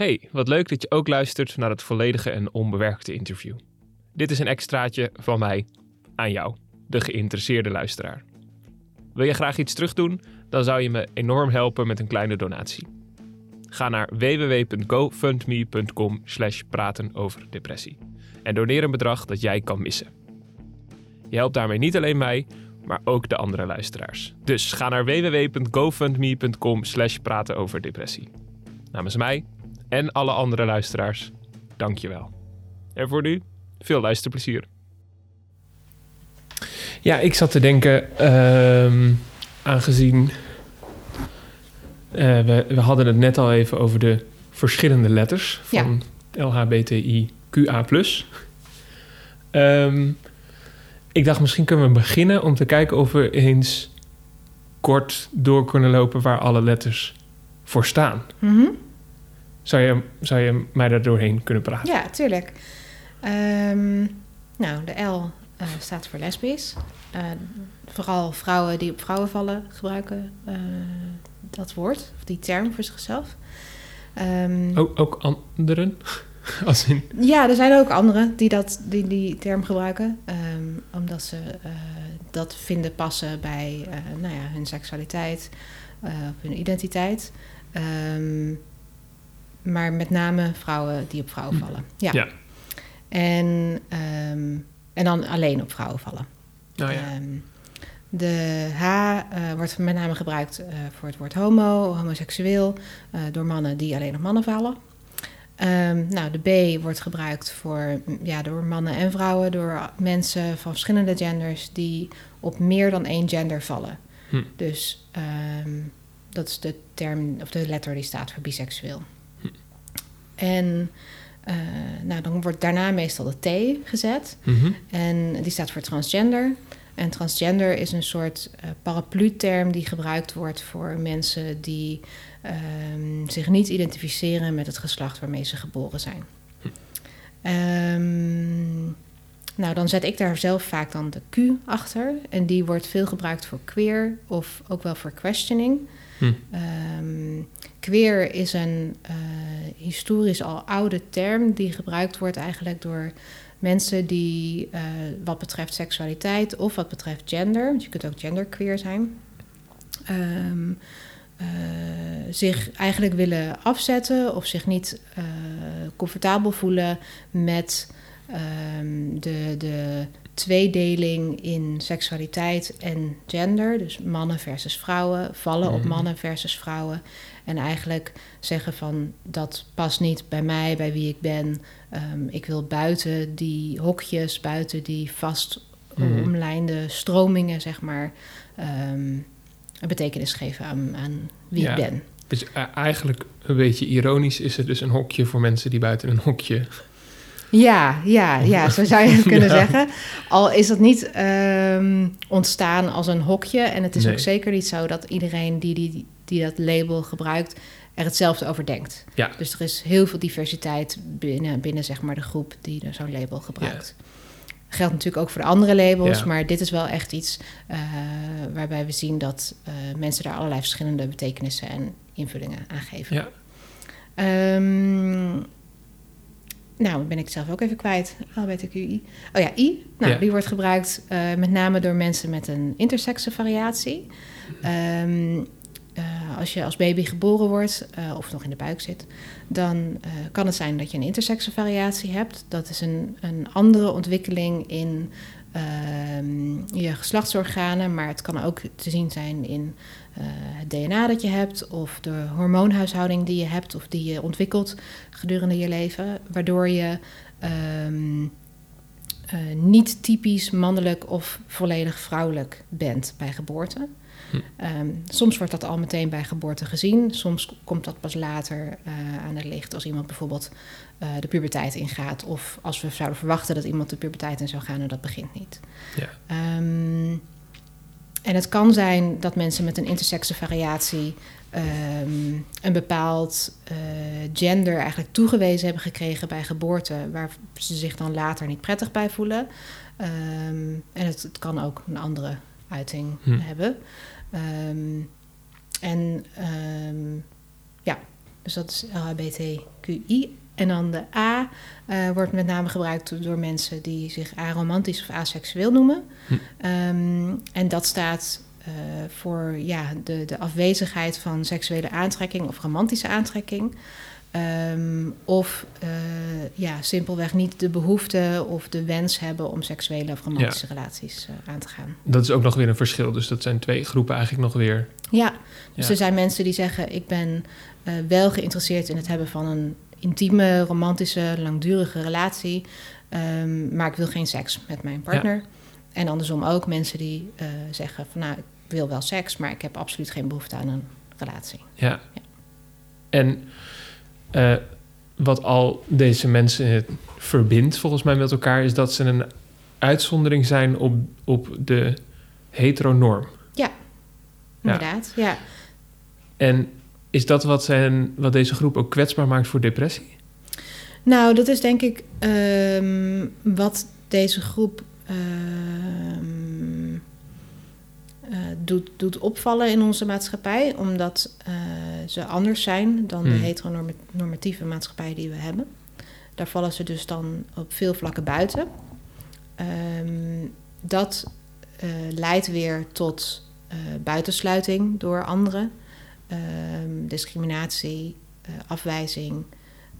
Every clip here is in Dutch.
Hey, wat leuk dat je ook luistert naar het volledige en onbewerkte interview. Dit is een extraatje van mij aan jou, de geïnteresseerde luisteraar. Wil je graag iets terugdoen? Dan zou je me enorm helpen met een kleine donatie. Ga naar www.gofundme.com slash praten over depressie en doneer een bedrag dat jij kan missen. Je helpt daarmee niet alleen mij, maar ook de andere luisteraars. Dus ga naar www.gofundme.com slash praten over depressie. Namens mij en alle andere luisteraars, dank je wel. En voor nu, veel luisterplezier. Ja, ik zat te denken, ehm, aangezien eh, we, we hadden het net al even over de verschillende letters van LHBTIQA+. Ehm, ik dacht, misschien kunnen we beginnen om te kijken of we eens kort door kunnen lopen waar alle letters voor staan. Mhm. Zou je, zou je mij daar doorheen kunnen praten? Ja, tuurlijk. Ehm, nou, de L eh, staat voor lesbisch. Eh, vooral vrouwen die op vrouwen vallen gebruiken eh, dat woord, of die term voor zichzelf. Ehm, Ook, ook anderen? Als in... Ja, er zijn ook anderen die dat, die, die term gebruiken. ehm, omdat ze dat vinden passen bij nou ja, hun seksualiteit hun identiteit. Ehm, maar met name vrouwen die op vrouwen vallen. Ja. Ja. En, ehm, en dan alleen op vrouwen vallen. Nou ja. Ehm, de H eh, wordt met name gebruikt eh, voor het woord homo, homoseksueel, eh, door mannen die alleen op mannen vallen. Ehm, nou, de B wordt gebruikt voor, mm, ja, door mannen en vrouwen, door mensen van verschillende genders die op meer dan één gender vallen. Hm. Dus dat is de term of de letter die staat voor biseksueel. Hm. En eh, nou, dan wordt daarna meestal de T gezet. Mhm. En die staat voor transgender. En transgender is een soort eh, paraplu-term die gebruikt wordt voor mensen die ehm, zich niet identificeren met het geslacht waarmee ze geboren zijn. Ehm, nou, dan zet ik daar zelf vaak dan de Q achter. En die wordt veel gebruikt voor queer of ook wel voor questioning. Hm. Queer is een eh, historisch al oude term die gebruikt wordt eigenlijk door mensen die eh, wat betreft seksualiteit of wat betreft gender, want je kunt ook genderqueer zijn, ehm, eh, zich eigenlijk willen afzetten of zich niet comfortabel voelen met ehm, de, de tweedeling in seksualiteit en gender. Dus mannen versus vrouwen, vallen op Mhm. mannen versus vrouwen. En eigenlijk zeggen van dat past niet bij mij, bij wie ik ben. Ehm, ik wil buiten die hokjes, buiten die vast Mhm. omlijnde stromingen, zeg maar, ehm, een betekenis geven aan, aan wie Ja. ik ben. Dus eh, eigenlijk een beetje ironisch is het dus een hokje voor mensen die buiten een hokje. Ja, ja, ja, zo zou je het kunnen Ja. zeggen. Al is dat niet ehm, ontstaan als een hokje. En het is Nee. ook zeker niet zo dat iedereen die, die, die dat label gebruikt er hetzelfde over denkt. Ja. Dus er is heel veel diversiteit binnen, binnen zeg maar, de groep die zo'n label gebruikt. Geldt natuurlijk ook voor de andere labels, Ja. maar dit is wel echt iets eh, waarbij we zien dat eh, mensen daar allerlei verschillende betekenissen en invullingen aan geven. Ja. Ehm, nou, ben ik zelf ook even kwijt. LBTQI. Oh ja, I. Nou, Ja. die wordt gebruikt eh, met name door mensen met een intersexe variatie. Ehm, eh, als je als baby geboren wordt eh, of nog in de buik zit, dan kan het zijn dat je een intersexe variatie hebt. Dat is een, een andere ontwikkeling in ehm, je geslachtsorganen, maar het kan ook te zien zijn in het DNA dat je hebt, of de hormoonhuishouding die je hebt of die je ontwikkelt gedurende je leven, waardoor je ehm, eh, niet typisch mannelijk of volledig vrouwelijk bent bij geboorte. Hm. Ehm, soms wordt dat al meteen bij geboorte gezien, soms komt dat pas later eh, aan het licht als iemand bijvoorbeeld eh, de puberteit ingaat, of als we zouden verwachten dat iemand de puberteit in zou gaan en dat begint niet. Ja. Ehm, en het kan zijn dat mensen met een intersexe variatie ehm, een bepaald eh, gender eigenlijk toegewezen hebben gekregen bij geboorte, waar ze zich dan later niet prettig bij voelen. Ehm, en het, het kan ook een andere uiting Hm. hebben. Ehm, en ja, Dus dat is LHBTQI. En dan de A eh, wordt met name gebruikt door mensen die zich aromantisch of aseksueel noemen. Hm. Ehm, en dat staat eh, voor ja, de, de afwezigheid van seksuele aantrekking of romantische aantrekking. Ehm, of eh, ja, simpelweg niet de behoefte of de wens hebben om seksuele of romantische relaties aan te gaan. Dat is ook nog weer een verschil. Dus dat zijn twee groepen eigenlijk nog weer. Ja, dus Ja. er zijn mensen die zeggen: Ik ben wel geïnteresseerd in het hebben van een intieme, romantische, langdurige relatie, ehm, maar ik wil geen seks met mijn partner. En andersom ook mensen die eh, zeggen: van nou, ik wil wel seks, maar ik heb absoluut geen behoefte aan een relatie. Ja. En eh, wat al deze mensen verbindt volgens mij met elkaar... is dat ze een uitzondering zijn op, op de heteronorm. Ja. Inderdaad, ja. En is dat wat, zijn, wat deze groep ook kwetsbaar maakt voor depressie? Nou, dat is denk ik ehm, wat deze groep ehm, eh, doet, doet opvallen in onze maatschappij, omdat eh, ze anders zijn dan de Hmm. heteronormatieve maatschappij die we hebben. Daar vallen ze dus dan op veel vlakken buiten. Ehm, dat eh, leidt weer tot buitensluiting door anderen, ehm, discriminatie, eh, afwijzing.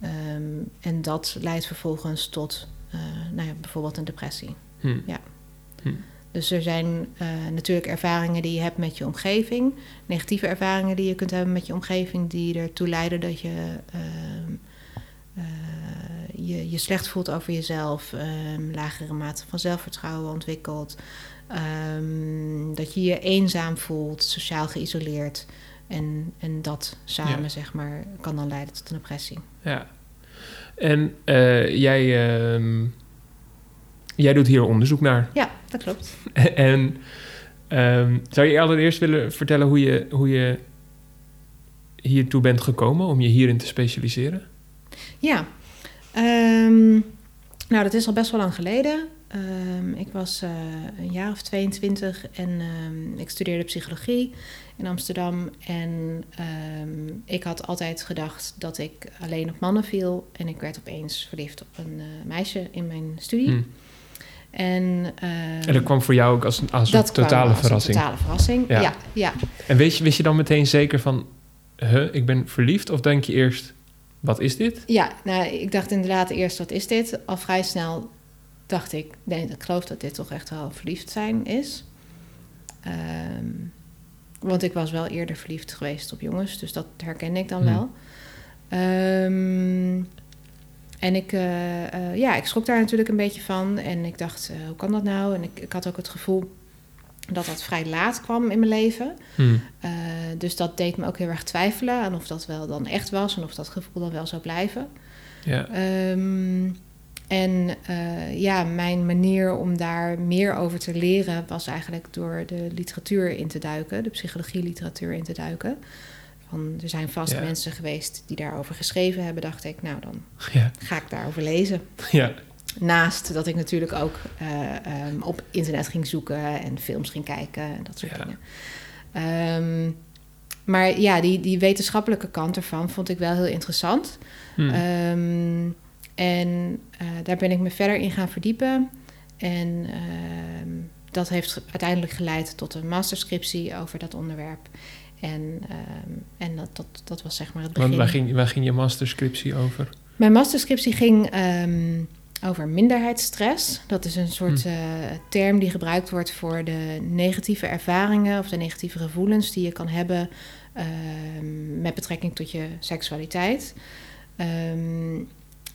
Ehm, en dat leidt vervolgens tot eh, nou ja, bijvoorbeeld een depressie. Hm. Dus er zijn eh, natuurlijk ervaringen die je hebt met je omgeving, negatieve ervaringen die je kunt hebben met je omgeving, die ertoe leiden dat je ehm, eh, je, je slecht voelt over jezelf, lagere mate van zelfvertrouwen ontwikkelt, dat je je eenzaam voelt, sociaal geïsoleerd. En, en dat samen, Ja. zeg maar, kan dan leiden tot een depressie. Ja. En eh, jij, ehm, jij doet hier onderzoek naar. Ja, dat klopt. en ehm, zou je allereerst willen vertellen hoe je, hoe je hiertoe bent gekomen om je hierin te specialiseren? Ja, Ehm, nou dat is al best wel lang geleden. Ehm, ik was eh, een jaar of 22 en ehm, ik studeerde psychologie in Amsterdam. En ehm, ik had altijd gedacht dat ik alleen op mannen viel. En ik werd opeens verliefd op een eh, meisje in mijn studie. Hm. En, En dat kwam voor jou ook als, een- als een totale als een verrassing. totale verrassing, Ja. ja. ja, En weet je, wist je dan meteen zeker van, huh, ik ben verliefd? Of denk je eerst, wat is dit? Ja, nou, ik dacht inderdaad eerst, wat is dit? Al vrij snel dacht ik, nee, ik geloof dat dit toch echt wel verliefd zijn is. Ehm, want ik was wel eerder verliefd geweest op jongens, dus dat herkende ik dan Hmm. wel. Ehm, en ik, eh, eh, ja, ik schrok daar natuurlijk een beetje van. En ik dacht, eh, hoe kan dat nou? En ik, ik had ook het gevoel dat dat vrij laat kwam in mijn leven. Hm. Eh, dus dat deed me ook heel erg twijfelen aan of dat wel dan echt was en of dat gevoel dan wel zou blijven. Ja. Ehm, en eh, ja, mijn manier om daar meer over te leren was eigenlijk door de literatuur in te duiken, de psychologie-literatuur in te duiken. Van, er zijn vast Ja. mensen geweest die daarover geschreven hebben, dacht ik, nou dan Ja. ga ik daarover lezen. ja. Naast dat ik natuurlijk ook eh, ehm, op internet ging zoeken en films ging kijken en dat soort Ja. dingen. Ehm, maar ja, die, die wetenschappelijke kant ervan vond ik wel heel interessant. Hm. Ehm, en eh, daar ben ik me verder in gaan verdiepen. En ehm, dat heeft uiteindelijk geleid tot een masterscriptie over dat onderwerp. En, ehm, en dat, dat, dat was zeg maar het begin. Want waar ging, waar ging je masterscriptie over? Mijn masterscriptie ging ehm, over minderheidsstress. Dat is een soort Hm. eh, term die gebruikt wordt voor de negatieve ervaringen of de negatieve gevoelens die je kan hebben met betrekking tot je seksualiteit. Ehm,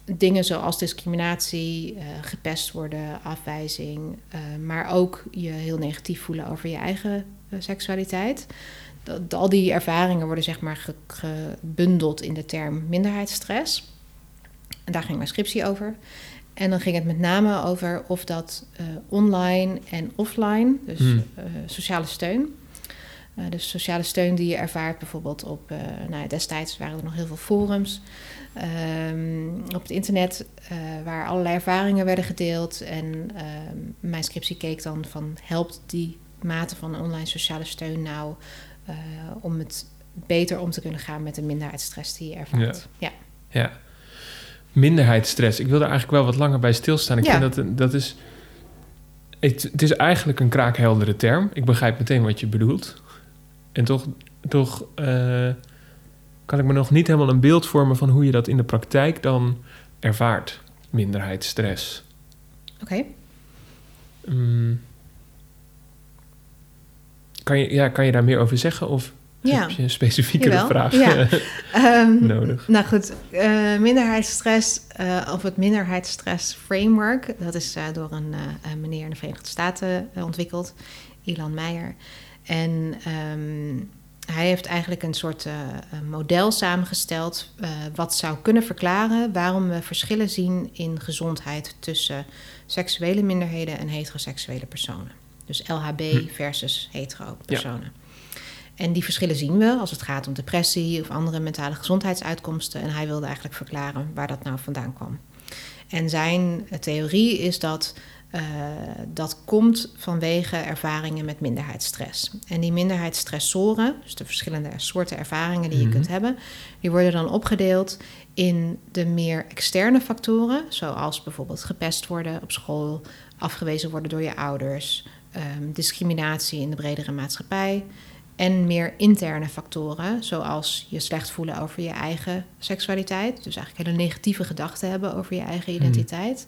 dingen zoals discriminatie, eh, gepest worden, afwijzing, eh, maar ook je heel negatief voelen over je eigen eh, seksualiteit. Dat, al die ervaringen worden zeg maar ge- gebundeld in de term minderheidsstress. En daar ging mijn scriptie over. En dan ging het met name over of dat online en offline, dus Hmm. sociale steun. Dus sociale steun die je ervaart bijvoorbeeld op, nou destijds waren er nog heel veel forums ehm, op het internet eh, waar allerlei ervaringen werden gedeeld. En ehm, mijn scriptie keek dan van helpt die mate van online sociale steun nou eh, om het beter om te kunnen gaan met de minderheidsstress die je ervaart. Ja. Ja. Minderheidsstress. Ik wil er eigenlijk wel wat langer bij stilstaan. Ik Ja. vind dat, dat is... Het, het is eigenlijk een kraakheldere term. Ik begrijp meteen wat je bedoelt. En toch, toch eh, kan ik me nog niet helemaal een beeld vormen... van hoe je dat in de praktijk dan ervaart. Minderheidsstress. Oké. Mm. Kan, je, ja, kan je daar meer over zeggen? Of Ja. heb je een specifiekere vraag Ja. Ehm, nodig? Nou goed, eh, minderheidsstress eh, of het minderheidsstress framework, dat is eh, door een meneer in de Verenigde Staten ontwikkeld, Ilan Meijer. En ehm, hij heeft eigenlijk een soort eh, model samengesteld eh, wat zou kunnen verklaren waarom we verschillen zien in gezondheid tussen seksuele minderheden en heteroseksuele personen. Dus LHB Hm. versus hetero personen. En die verschillen zien we als het gaat om depressie of andere mentale gezondheidsuitkomsten. En hij wilde eigenlijk verklaren waar dat nou vandaan kwam. En zijn eh, theorie is dat eh, dat komt vanwege ervaringen met minderheidsstress. En die minderheidsstressoren, dus de verschillende soorten ervaringen die je Mhm. kunt hebben, die worden dan opgedeeld in de meer externe factoren, zoals bijvoorbeeld gepest worden op school, afgewezen worden door je ouders, ehm, discriminatie in de bredere maatschappij. En meer interne factoren, zoals je slecht voelen over je eigen seksualiteit. Dus eigenlijk hele negatieve gedachten hebben over je eigen Hmm. identiteit.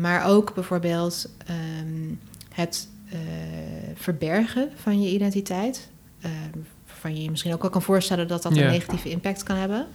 Maar ook bijvoorbeeld ehm, het eh, verbergen van je identiteit. Ehm, waarvan je je misschien ook wel kan voorstellen dat dat een negatieve impact kan hebben.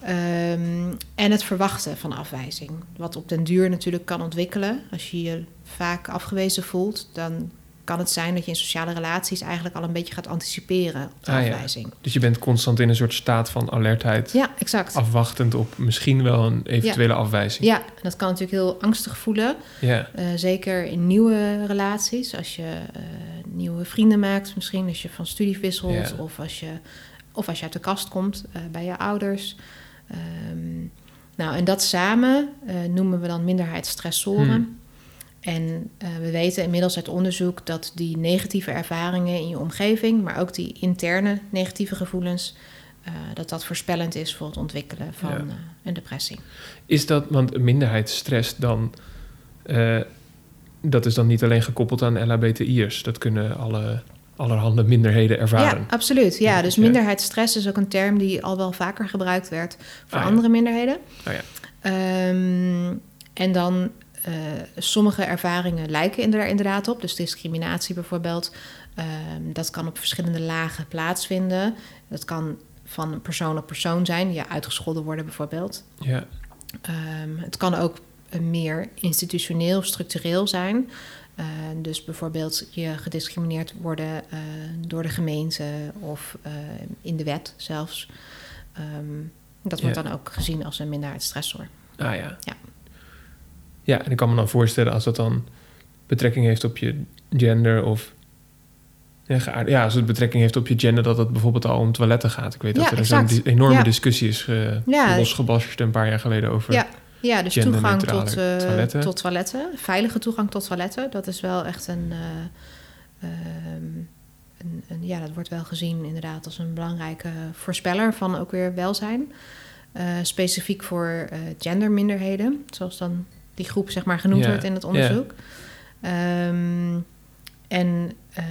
Ehm, en het verwachten van afwijzing. Wat op den duur natuurlijk kan ontwikkelen. Als je je vaak afgewezen voelt, dan kan het zijn dat je in sociale relaties eigenlijk al een beetje gaat anticiperen op de Ah, ja. afwijzing. Dus je bent constant in een soort staat van alertheid... Ja, exact. afwachtend op misschien wel een eventuele afwijzing. Ja, en dat kan natuurlijk heel angstig voelen. Ja. Eh, zeker in nieuwe relaties. Als je eh, nieuwe vrienden maakt, misschien als je van studie wisselt. Ja. Of, als je, of als je uit de kast komt eh, bij je ouders. Ehm, nou, en dat samen noemen we dan minderheidsstressoren. Hmm. En eh, we weten inmiddels uit onderzoek dat die negatieve ervaringen in je omgeving, maar ook die interne negatieve gevoelens, eh, dat dat voorspellend is voor het ontwikkelen van Ja. eh, een depressie. Is dat, want minderheidsstress dan... dat is dan niet alleen gekoppeld aan LHBTI'ers. Dat kunnen alle, allerhande minderheden ervaren. Ja, absoluut. Ja, dus minderheidsstress is ook een term die al wel vaker gebruikt werd voor Ah, ja. andere minderheden. Oh, ja. Ehm, en dan eh, sommige ervaringen lijken er inderdaad op. Dus discriminatie bijvoorbeeld. Ehm, dat kan op verschillende lagen plaatsvinden. Dat kan van persoon op persoon zijn. Ja, uitgescholden worden bijvoorbeeld. Ja. Ehm, het kan ook meer institutioneel structureel zijn. Eh, dus bijvoorbeeld je gediscrimineerd worden eh, door de gemeente of in de wet zelfs. Ehm, dat wordt Ja. dan ook gezien als een minderheidsstressor. Ah ja. Ja. Ja, en ik kan me dan voorstellen als dat dan betrekking heeft op je gender of... Ja, als het betrekking heeft op je gender, dat het bijvoorbeeld al om toiletten gaat. Ik weet Ja, dat er zo'n enorme Ja. discussie is ge- Ja. losgebarst een paar jaar geleden over... Ja, ja dus toegang tot, eh, toiletten. tot toiletten. Veilige toegang tot toiletten. Dat is wel echt een, eh, ehm, een, een- Ja, dat wordt wel gezien inderdaad als een belangrijke voorspeller van ook weer welzijn. Eh, specifiek voor eh, genderminderheden, zoals dan die groep zeg maar genoemd wordt in het onderzoek. Ehm, en eh,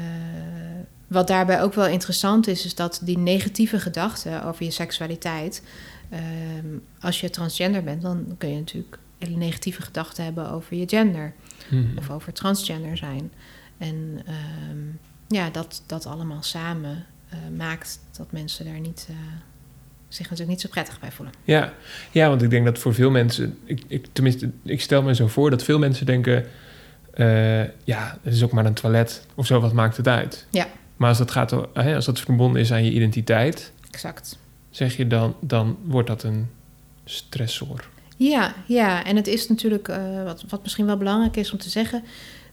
wat daarbij ook wel interessant is, is dat die negatieve gedachten over je seksualiteit, ehm, als je transgender bent, dan kun je natuurlijk hele negatieve gedachten hebben over je gender Mhm. of over transgender zijn. En ehm, ja, dat, dat allemaal samen eh, maakt dat mensen daar niet, eh, zich natuurlijk niet zo prettig bij voelen. Ja. ja, want ik denk dat voor veel mensen... Ik, ik, tenminste, ik stel me zo voor dat veel mensen denken... eh, ja, het is ook maar een toilet of zo, wat maakt het uit? Ja. Maar als dat, gaat, als dat verbonden is aan je identiteit... Exact. zeg je dan, dan wordt dat een stressor. Ja, ja, en het is natuurlijk, eh, wat, wat misschien wel belangrijk is om te zeggen,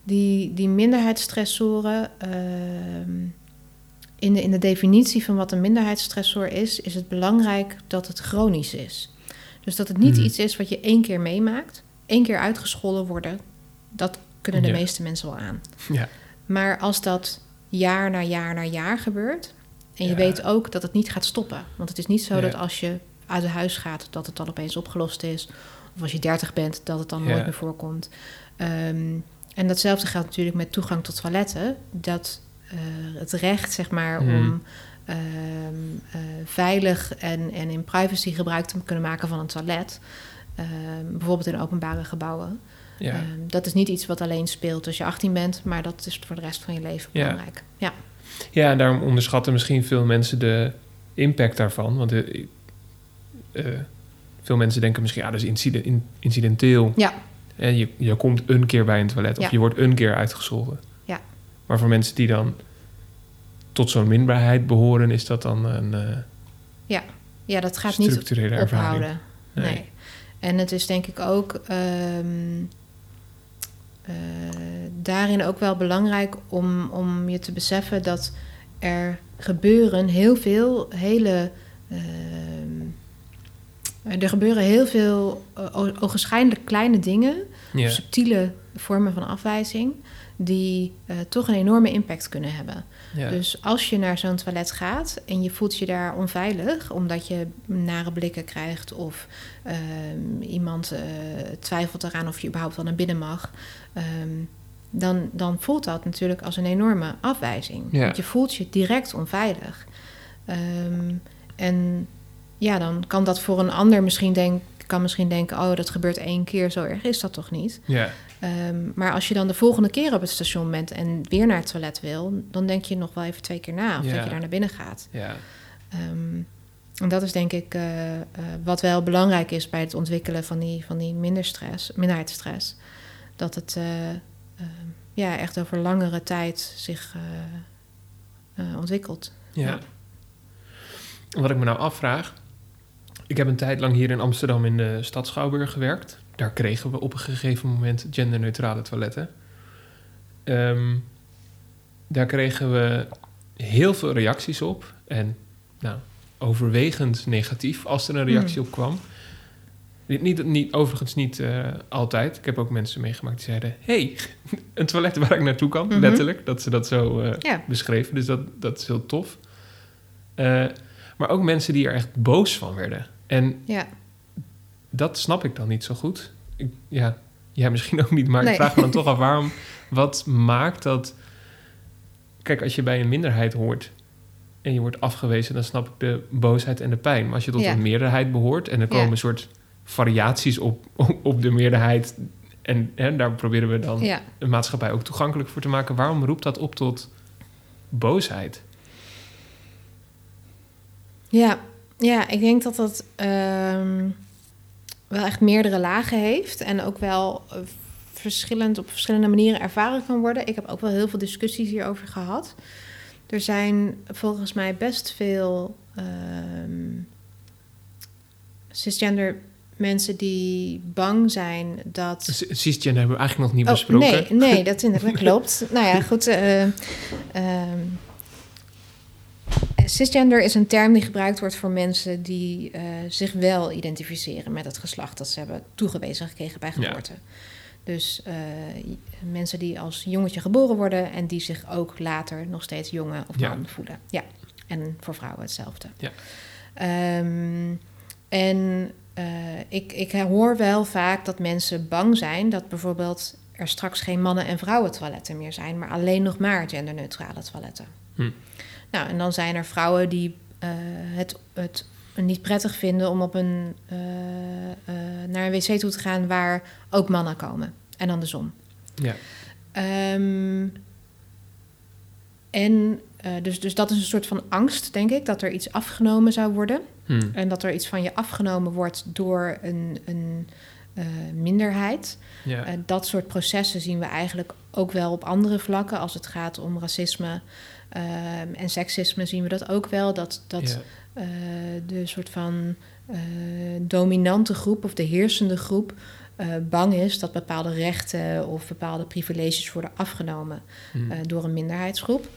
die, die minderheidsstressoren, ehm, in, de, in de definitie van wat een minderheidsstressor is, is het belangrijk dat het chronisch is. Dus dat het niet Hmm. iets is wat je één keer meemaakt, één keer uitgescholden worden, dat kunnen de Ja. meeste mensen wel aan. Ja. Maar als dat jaar na jaar na jaar gebeurt En je Ja. weet ook dat het niet gaat stoppen. Want het is niet zo dat als je uit huis gaat, dat het dan opeens opgelost is. Of als je 30 bent, dat het dan nooit meer voorkomt. Ehm, en datzelfde geldt natuurlijk met toegang tot toiletten. Dat het recht, zeg maar, Mhm. om ehm, eh, veilig en, en in privacy gebruik te kunnen maken van een toilet. ehm, bijvoorbeeld in openbare gebouwen. Ja. Ehm, dat is niet iets wat alleen speelt als je 18 bent, maar dat is voor de rest van je leven belangrijk. Ja, Ja, en daarom onderschatten misschien veel mensen de impact daarvan. Want eh, eh, veel mensen denken misschien, ja, dat is incide- in- incidenteel. ja, En je, je komt een keer bij een toilet of Ja. je wordt een keer uitgescholden. Ja. Maar voor mensen die dan tot zo'n minderheid behoren, is dat dan een eh, ja dat gaat niet structurele ervaring. ophouden. Nee. En het is denk ik ook ehm, eh, daarin ook wel belangrijk om, om je te beseffen dat er gebeuren heel veel hele. ehm, er gebeuren heel veel uh, ogenschijnlijk kleine dingen, Ja. subtiele vormen van afwijzing, die eh, toch een enorme impact kunnen hebben. Ja. Dus als je naar zo'n toilet gaat en je voelt je daar onveilig, omdat je nare blikken krijgt of ehm, iemand eh, twijfelt eraan of je überhaupt wel naar binnen mag, ehm, dan, dan voelt dat natuurlijk als een enorme afwijzing. Ja. Want je voelt je direct onveilig. Ehm, en ja, dan kan dat voor een ander misschien denk, kan misschien denken, oh, dat gebeurt één keer, zo erg is dat toch niet? ja. Ehm, maar als je dan de volgende keer op het station bent en weer naar het toilet wil, dan denk je nog wel even twee keer na of Ja. dat je daar naar binnen gaat. ja. Ehm, en dat is denk ik eh, eh, wat wel belangrijk is bij het ontwikkelen van die, van die minder stress, minderheidsstress. Dat het eh, ja, echt over langere tijd zich ontwikkelt. Ja. Wat ik me nou afvraag. Ik heb een tijd lang hier in Amsterdam in de stad Schouwburg gewerkt. Daar kregen we op een gegeven moment genderneutrale toiletten. Ehm, daar kregen we heel veel reacties op. En nou, overwegend negatief als er een reactie op kwam. Niet, niet, niet, overigens niet eh, altijd. Ik heb ook mensen meegemaakt die zeiden... hey, een toilet waar ik naartoe kan. Mhm. Letterlijk, dat ze dat zo eh, Ja. beschreven. Dus dat, dat is heel tof. Eh, maar ook mensen die er echt boos van werden. En Ja, dat snap ik dan niet zo goed. Ik, ja, jij misschien ook niet, maar Nee. ik vraag me dan toch af waarom... Wat maakt dat... Kijk, als je bij een minderheid hoort en je wordt afgewezen... dan snap ik de boosheid en de pijn. Maar als je tot Ja. een meerderheid behoort... en er Ja. komen een soort variaties op, op, op de meerderheid... en hè, daar proberen we dan ja. een maatschappij ook toegankelijk voor te maken... waarom roept dat op tot boosheid? Ja, ja ik denk dat dat ehm, wel echt meerdere lagen heeft. En ook wel eh, verschillend, op verschillende manieren ervaren kan worden. Ik heb ook wel heel veel discussies hierover gehad. Er zijn volgens mij best veel ehm, cisgender mensen die bang zijn dat... Cisgender hebben we eigenlijk nog niet Oh, besproken. nee, nee, dat, dat klopt. nou ja, goed. ehm, cisgender is een term die gebruikt wordt voor mensen die eh, zich wel identificeren met het geslacht dat ze hebben toegewezen gekregen bij Ja. geboorte. Dus eh, mensen die als jongetje geboren worden en die zich ook later nog steeds jongen of Ja. man voelen. Ja, en voor vrouwen hetzelfde. Ja. Ehm, en eh, ik, ik hoor wel vaak dat mensen bang zijn dat bijvoorbeeld er straks geen mannen- en vrouwentoiletten meer zijn, maar alleen nog maar genderneutrale toiletten. Hm. Nou, en dan zijn er vrouwen die eh, het, het niet prettig vinden om op een, eh, eh, naar een wc toe te gaan waar ook mannen komen. En andersom. Ja. Ehm, en dus, dus dat is een soort van angst, denk ik, dat er iets afgenomen zou worden. Hm. En dat er iets van je afgenomen wordt door een, een minderheid. Ja. Dat soort processen zien we eigenlijk ook wel op andere vlakken. Als het gaat om racisme ehm, en seksisme zien we dat ook wel. Dat, dat ja. eh, de soort van eh, dominante groep of de heersende groep eh, bang is dat bepaalde rechten of bepaalde privileges worden afgenomen Hm. eh, door een minderheidsgroep.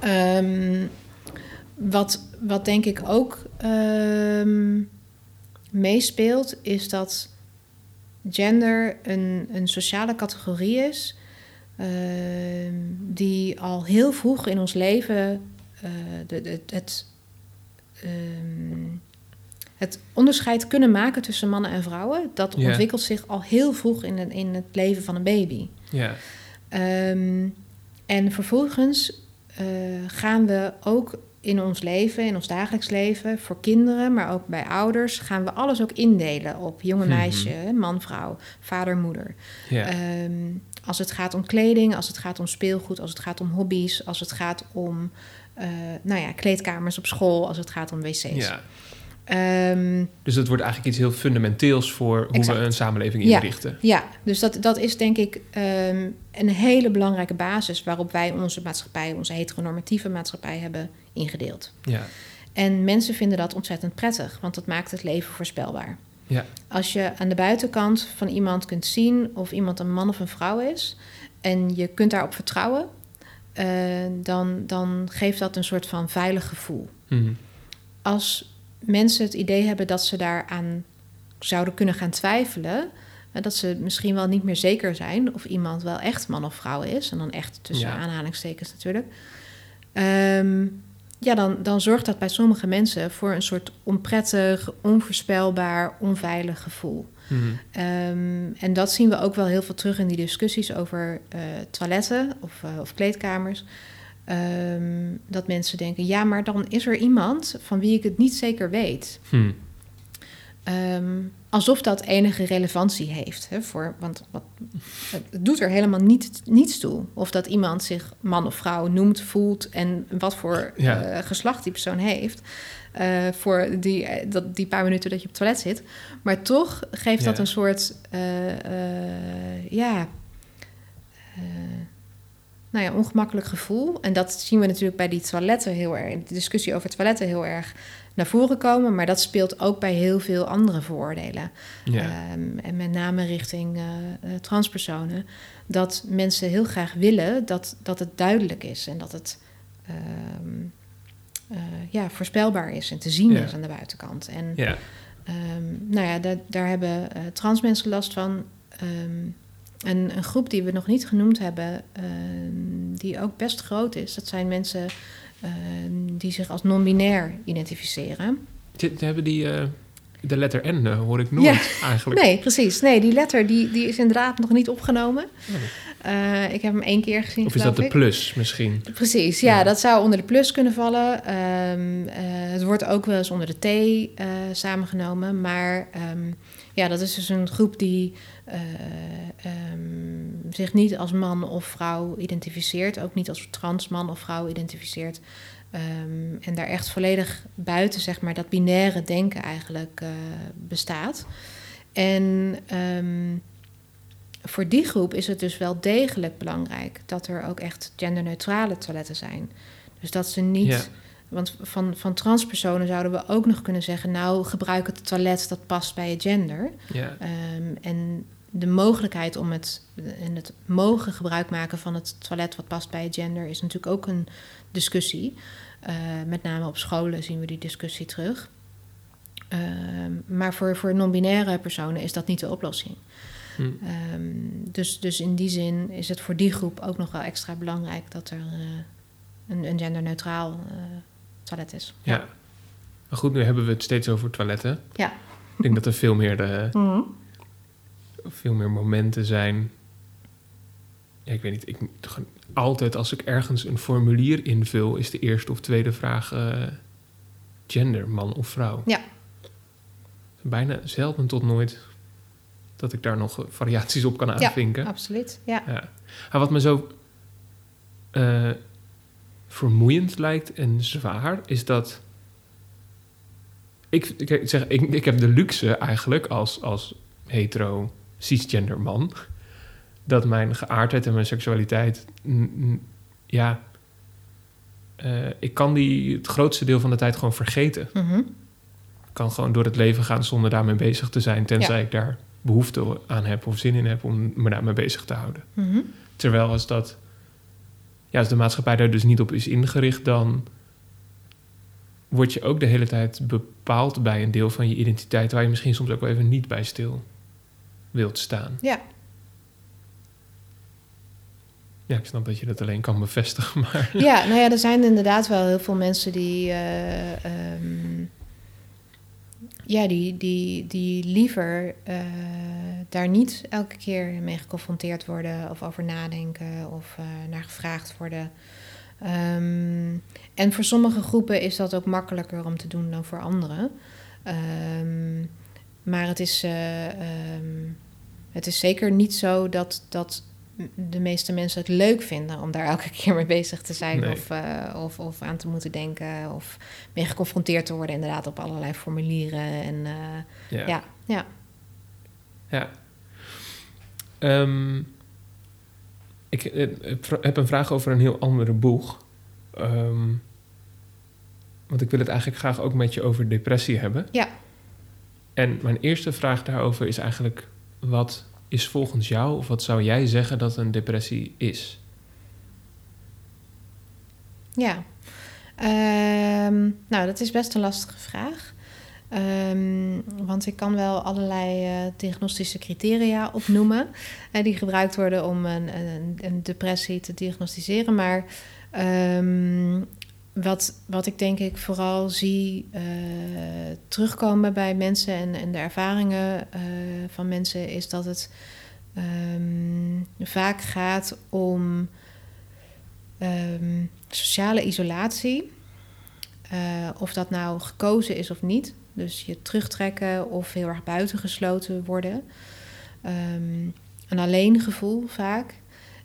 Ehm, wat, wat denk ik ook ehm, meespeelt, is dat gender een, een sociale categorie is. Ehm, die al heel vroeg in ons leven eh, de, de- het, ehm, het onderscheid kunnen maken tussen mannen en vrouwen, dat ontwikkelt zich al heel vroeg in, het- in het leven van een baby. Ja. Ehm, en vervolgens eh, gaan we ook in ons leven, in ons dagelijks leven, voor kinderen, maar ook bij ouders, gaan we alles ook indelen op jonge Mhm. meisje, man, vrouw, vader, moeder. Ehm, als het gaat om kleding, als het gaat om speelgoed, als het gaat om hobby's, als het gaat om eh, nou ja, kleedkamers op school, als het gaat om wc's. ja. Ehm, Dus het wordt eigenlijk iets heel fundamenteels voor hoe Exact. we een samenleving Ja. inrichten. ja, dus dat, dat is denk ik ehm, een hele belangrijke basis waarop wij onze maatschappij, onze heteronormatieve maatschappij hebben ingedeeld. Ja. En mensen vinden dat ontzettend prettig, want dat maakt het leven voorspelbaar. Ja. Als je aan de buitenkant van iemand kunt zien of iemand een man of een vrouw is en je kunt daarop vertrouwen, eh, dan, dan geeft dat een soort van veilig gevoel. Mhm. Als mensen het idee hebben dat ze daaraan zouden kunnen gaan twijfelen, eh, dat ze misschien wel niet meer zeker zijn of iemand wel echt man of vrouw is, en dan echt tussen Ja. aanhalingstekens natuurlijk, ehm, ja, dan, dan zorgt dat bij sommige mensen voor een soort onprettig, onvoorspelbaar, onveilig gevoel. Mhm. Ehm, en dat zien we ook wel heel veel terug in die discussies over eh, toiletten of, eh, of kleedkamers. Ehm, dat mensen denken, ja, maar dan is er iemand van wie ik het niet zeker weet. Hm. Ehm, alsof dat enige relevantie heeft. Hè, voor, want wat, het doet er helemaal niet, niets toe. Of dat iemand zich man of vrouw noemt, voelt en wat voor Ja. eh, geslacht die persoon heeft. eh, voor die, eh, dat, die paar minuten dat je op het toilet zit. Maar toch geeft dat een soort, ja, nou ja, ongemakkelijk gevoel. En dat zien we natuurlijk bij die toiletten heel erg, de discussie over toiletten heel erg naar voren komen. Maar dat speelt ook bij heel veel andere vooroordelen. Ja. Ehm, en met name richting eh, eh, transpersonen. Dat mensen heel graag willen dat, dat het duidelijk is en dat het ehm, eh, ja, voorspelbaar is en te zien Ja. is aan de buitenkant. En ja. Ehm, nou ja, da- daar hebben eh trans mensen last van. En een groep die we nog niet genoemd hebben, ehm, die ook best groot is, dat zijn mensen ehm, die zich als non-binair identificeren. Dit- Hebben die eh, de letter N eh, hoor ik nooit eigenlijk. Nee, precies. Nee, die letter die, die is inderdaad nog niet opgenomen. Oh. Eh, ik heb hem één keer gezien. Of is dat de plus misschien? Precies, ja, Ja. dat zou onder de plus kunnen vallen. Ehm, eh, het wordt ook wel eens onder de T eh, samengenomen. Maar ehm, ja, dat is dus een groep die eh, ehm, zich niet als man of vrouw identificeert. Ook niet als trans man of vrouw identificeert. En daar echt volledig buiten, zeg maar, dat binaire denken eigenlijk bestaat. En voor die groep is het dus wel degelijk belangrijk dat er ook echt genderneutrale toiletten zijn. Dus dat ze niet. Ja. Want van, van transpersonen zouden we ook nog kunnen zeggen: Nou, gebruik het toilet dat past bij je gender. Ja. Ehm, en de mogelijkheid om het. en het mogen gebruik maken van het toilet wat past bij je gender is natuurlijk ook een discussie. Eh, met name op scholen zien we die discussie terug. Ehm, maar voor, voor non-binaire personen is dat niet de oplossing. Hm. Ehm, dus, dus in die zin is het voor die groep ook nog wel extra belangrijk dat er eh, een, een genderneutraal eh, toilet is. ja. Maar goed, nu hebben we het steeds over toiletten. Ja. Ik denk dat er veel meer, de, veel meer momenten zijn. Ja, ik weet niet. Ik, altijd als ik ergens een formulier invul, is de eerste of tweede vraag eh, gender, man of vrouw. Ja. Bijna zelden tot nooit dat ik daar nog variaties op kan Ja, aanvinken. Absoluut, ja. Ja. Maar wat me zo eh, vermoeiend lijkt en zwaar, is dat. Ik, ik, zeg, ik, ik heb de luxe eigenlijk als, als hetero cisgender man. Dat mijn geaardheid en mijn seksualiteit. ja. eh, ik kan die het grootste deel van de tijd gewoon vergeten. Mhm. Ik kan gewoon door het leven gaan zonder daarmee bezig te zijn. Tenzij ik daar behoefte aan heb of zin in heb om me daarmee bezig te houden. Mhm. Terwijl als dat. Ja, als de maatschappij daar dus niet op is ingericht, dan word je ook de hele tijd bepaald bij een deel van je identiteit waar je misschien soms ook wel even niet bij stil wilt staan. Ja. Ja, ik snap dat je dat alleen kan bevestigen, maar... Ja, nou ja, er zijn inderdaad wel heel veel mensen die... eh, ehm, ja, die, die, die liever eh, daar niet elke keer mee geconfronteerd worden... of over nadenken of eh, naar gevraagd worden. Ehm, en voor sommige groepen is dat ook makkelijker om te doen dan voor anderen. Ehm, maar het is, eh, ehm, het is zeker niet zo dat, dat de meeste mensen het leuk vinden om daar elke keer mee bezig te zijn Nee. of, eh, of, of aan te moeten denken of mee geconfronteerd te worden, inderdaad, op allerlei formulieren. En eh, Ja. ja, ja. Ja. Ehm, ik eh, heb een vraag over een heel andere boeg. Ehm, want ik wil het eigenlijk graag ook met je over depressie hebben. Ja. En mijn eerste vraag daarover is eigenlijk... wat is volgens jou, of wat zou jij zeggen dat een depressie is? Ja, Ehm, nou, dat is best een lastige vraag. Ehm, want ik kan wel allerlei eh, diagnostische criteria opnoemen eh, die gebruikt worden om een, een, depressie te diagnosticeren. Maar ehm, wat, wat ik denk ik vooral zie eh, terugkomen bij mensen en, en de ervaringen eh, van mensen is dat het ehm, vaak gaat om ehm, sociale isolatie. Eh, of dat nou gekozen is of niet. Dus je terugtrekken of heel erg buitengesloten worden. Ehm, een alleen gevoel vaak.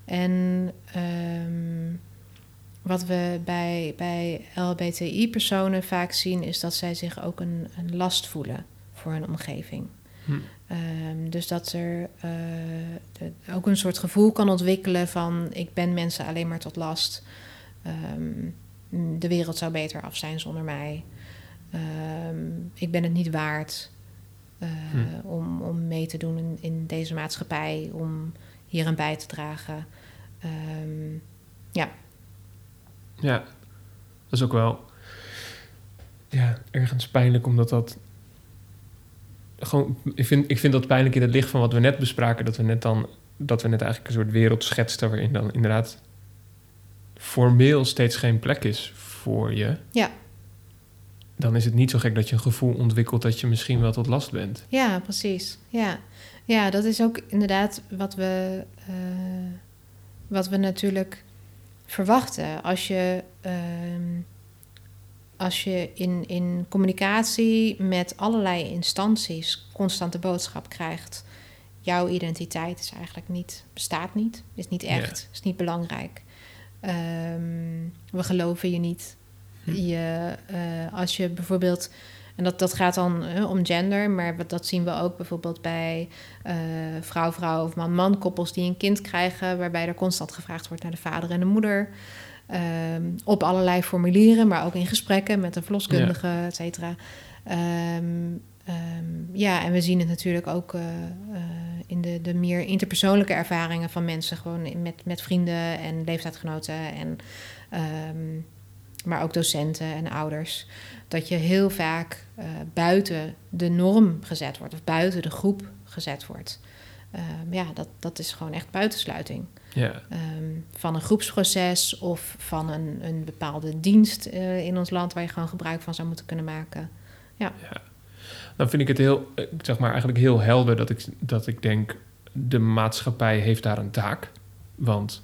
En ehm, wat we bij, bij LBTI-personen vaak zien, is dat zij zich ook een, een last voelen voor hun omgeving. Hm. Ehm, dus dat er eh, de- ook een soort gevoel kan ontwikkelen van ik ben mensen alleen maar tot last. Ehm, de wereld zou beter af zijn zonder mij. Ehm, ik ben het niet waard eh, Hm. om, om mee te doen in, in deze maatschappij, om hier aan bij te dragen. Ehm, Ja, dat is ook wel ja, ergens pijnlijk, omdat dat gewoon, ik vind, ik vind dat pijnlijk in het licht van wat we net bespraken, dat we net dan, dat we net eigenlijk een soort wereld schetsten waarin dan inderdaad formeel steeds geen plek is voor je. Ja. Dan is het niet zo gek dat je een gevoel ontwikkelt dat je misschien wel tot last bent. Ja, precies. Ja, ja dat is ook inderdaad wat we, eh, wat we natuurlijk verwachten. Als je, ehm, als je in, in communicatie met allerlei instanties constant de boodschap krijgt... jouw identiteit is eigenlijk niet, bestaat niet, is niet echt, is niet belangrijk. Ehm, we geloven je niet. Hm. Je, eh, als je bijvoorbeeld en dat, dat gaat dan eh, om gender, maar dat zien we ook bijvoorbeeld bij eh, vrouw-vrouw of man-man koppels die een kind krijgen, waarbij er constant gevraagd wordt naar de vader en de moeder. Ehm, op allerlei formulieren, maar ook in gesprekken met een verloskundige, et cetera. Ehm, ehm, ja, en we zien het natuurlijk ook eh, eh, in de, de meer interpersoonlijke ervaringen van mensen, gewoon met, met vrienden en leeftijdsgenoten en maar ook docenten en ouders dat je heel vaak eh, buiten de norm gezet wordt of buiten de groep gezet wordt. Ehm, ja, dat, dat is gewoon echt buitensluiting Ja, Ehm, van een groepsproces of van een, een bepaalde dienst eh, in ons land waar je gewoon gebruik van zou moeten kunnen maken. dan vind ik het heel, eh, zeg maar eigenlijk heel helder dat ik, dat ik denk, de maatschappij heeft daar een taak. Want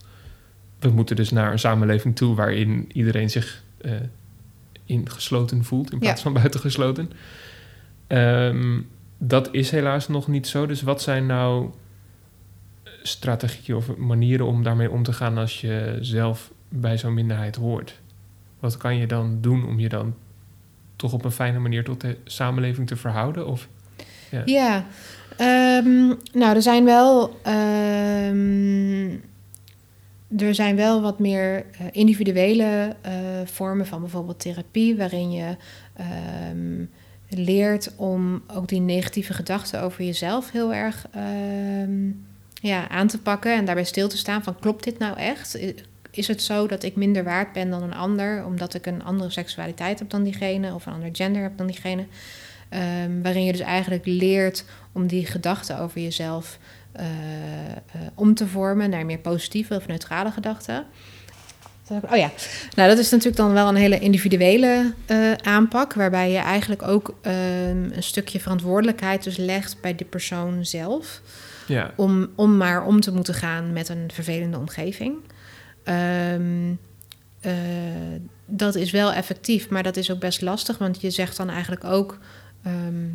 we moeten dus naar een samenleving toe waarin iedereen zich eh, ingesloten voelt in plaats Ja. van buitengesloten. Ehm, dat is helaas nog niet zo. Dus wat zijn nou strategieën of manieren om daarmee om te gaan als je zelf bij zo'n minderheid hoort? Wat kan je dan doen om je dan toch op een fijne manier tot de samenleving te verhouden? Of Ja. Ja, ehm, nou, er zijn wel. ehm, er zijn wel wat meer eh, individuele eh, vormen van bijvoorbeeld therapie, waarin je ehm, leert om ook die negatieve gedachten over jezelf heel erg ehm, ja, aan te pakken en daarbij stil te staan van klopt dit nou echt? Is het zo dat ik minder waard ben dan een ander omdat ik een andere seksualiteit heb dan diegene of een ander gender heb dan diegene? Ehm, waarin je dus eigenlijk leert om die gedachten over jezelf om te vormen naar meer positieve of neutrale gedachten. Oh ja, nou dat is natuurlijk dan wel een hele individuele aanpak, waarbij je eigenlijk ook ehm, een stukje verantwoordelijkheid dus legt bij de persoon zelf. Ja. Om, om maar om te moeten gaan met een vervelende omgeving. Um, dat is wel effectief, maar dat is ook best lastig, want je zegt dan eigenlijk ook. Ehm,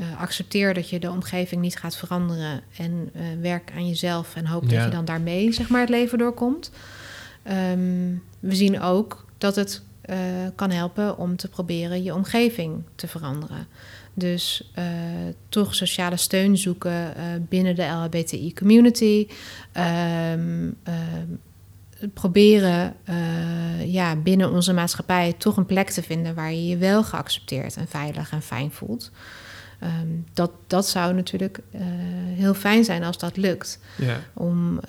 uh, accepteer dat je de omgeving niet gaat veranderen en uh, werk aan jezelf en hoop dat je dan daarmee zeg maar, het leven doorkomt. Um, we zien ook dat het uh, kan helpen om te proberen je omgeving te veranderen. Dus toch sociale steun zoeken binnen de LHBTI-community. Um, proberen ja, binnen onze maatschappij toch een plek te vinden waar je je wel geaccepteerd en veilig en fijn voelt. Ehm, dat, dat zou natuurlijk uh, heel fijn zijn als dat lukt. Om,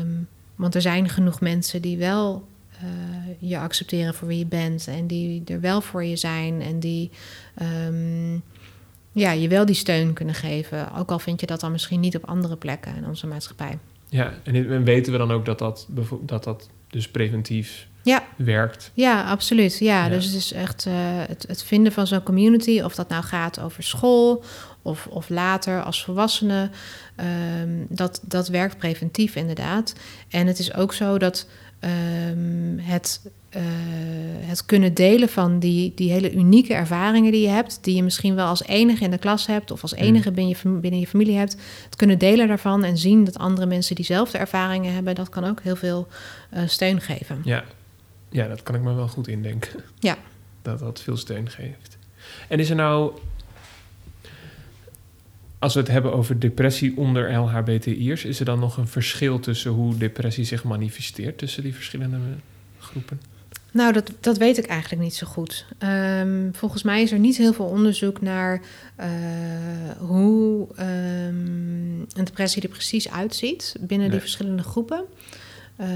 um, want er zijn genoeg mensen die wel uh, je accepteren voor wie je bent en die er wel voor je zijn en die um, ja, je wel die steun kunnen geven. Ook al vind je dat dan misschien niet op andere plekken in onze maatschappij. Ja, en weten we dan ook dat dat, dat, dat dus preventief ja. werkt. Ja, absoluut. Ja, dus het is echt uh, het, het, vinden van zo'n community, of dat nou gaat over school of, of later als volwassene, um, dat, dat werkt preventief inderdaad. En het is ook zo dat um, het, uh, het kunnen delen van die, die hele unieke ervaringen die je hebt, die je misschien wel als enige in de klas hebt of als mm. enige binnen je, binnen je familie hebt, het kunnen delen daarvan en zien dat andere mensen diezelfde ervaringen hebben, dat kan ook heel veel uh, steun geven. Ja, ja, dat kan ik me wel goed indenken. Ja. Dat dat veel steun geeft. En is er nou, als we het hebben over depressie onder LHBTI'ers, is er dan nog een verschil tussen hoe depressie zich manifesteert tussen die verschillende groepen? Nou, dat, dat weet ik eigenlijk niet zo goed. Um, volgens mij is er niet heel veel onderzoek naar uh, hoe um, een depressie er precies uitziet binnen die verschillende groepen. Uh,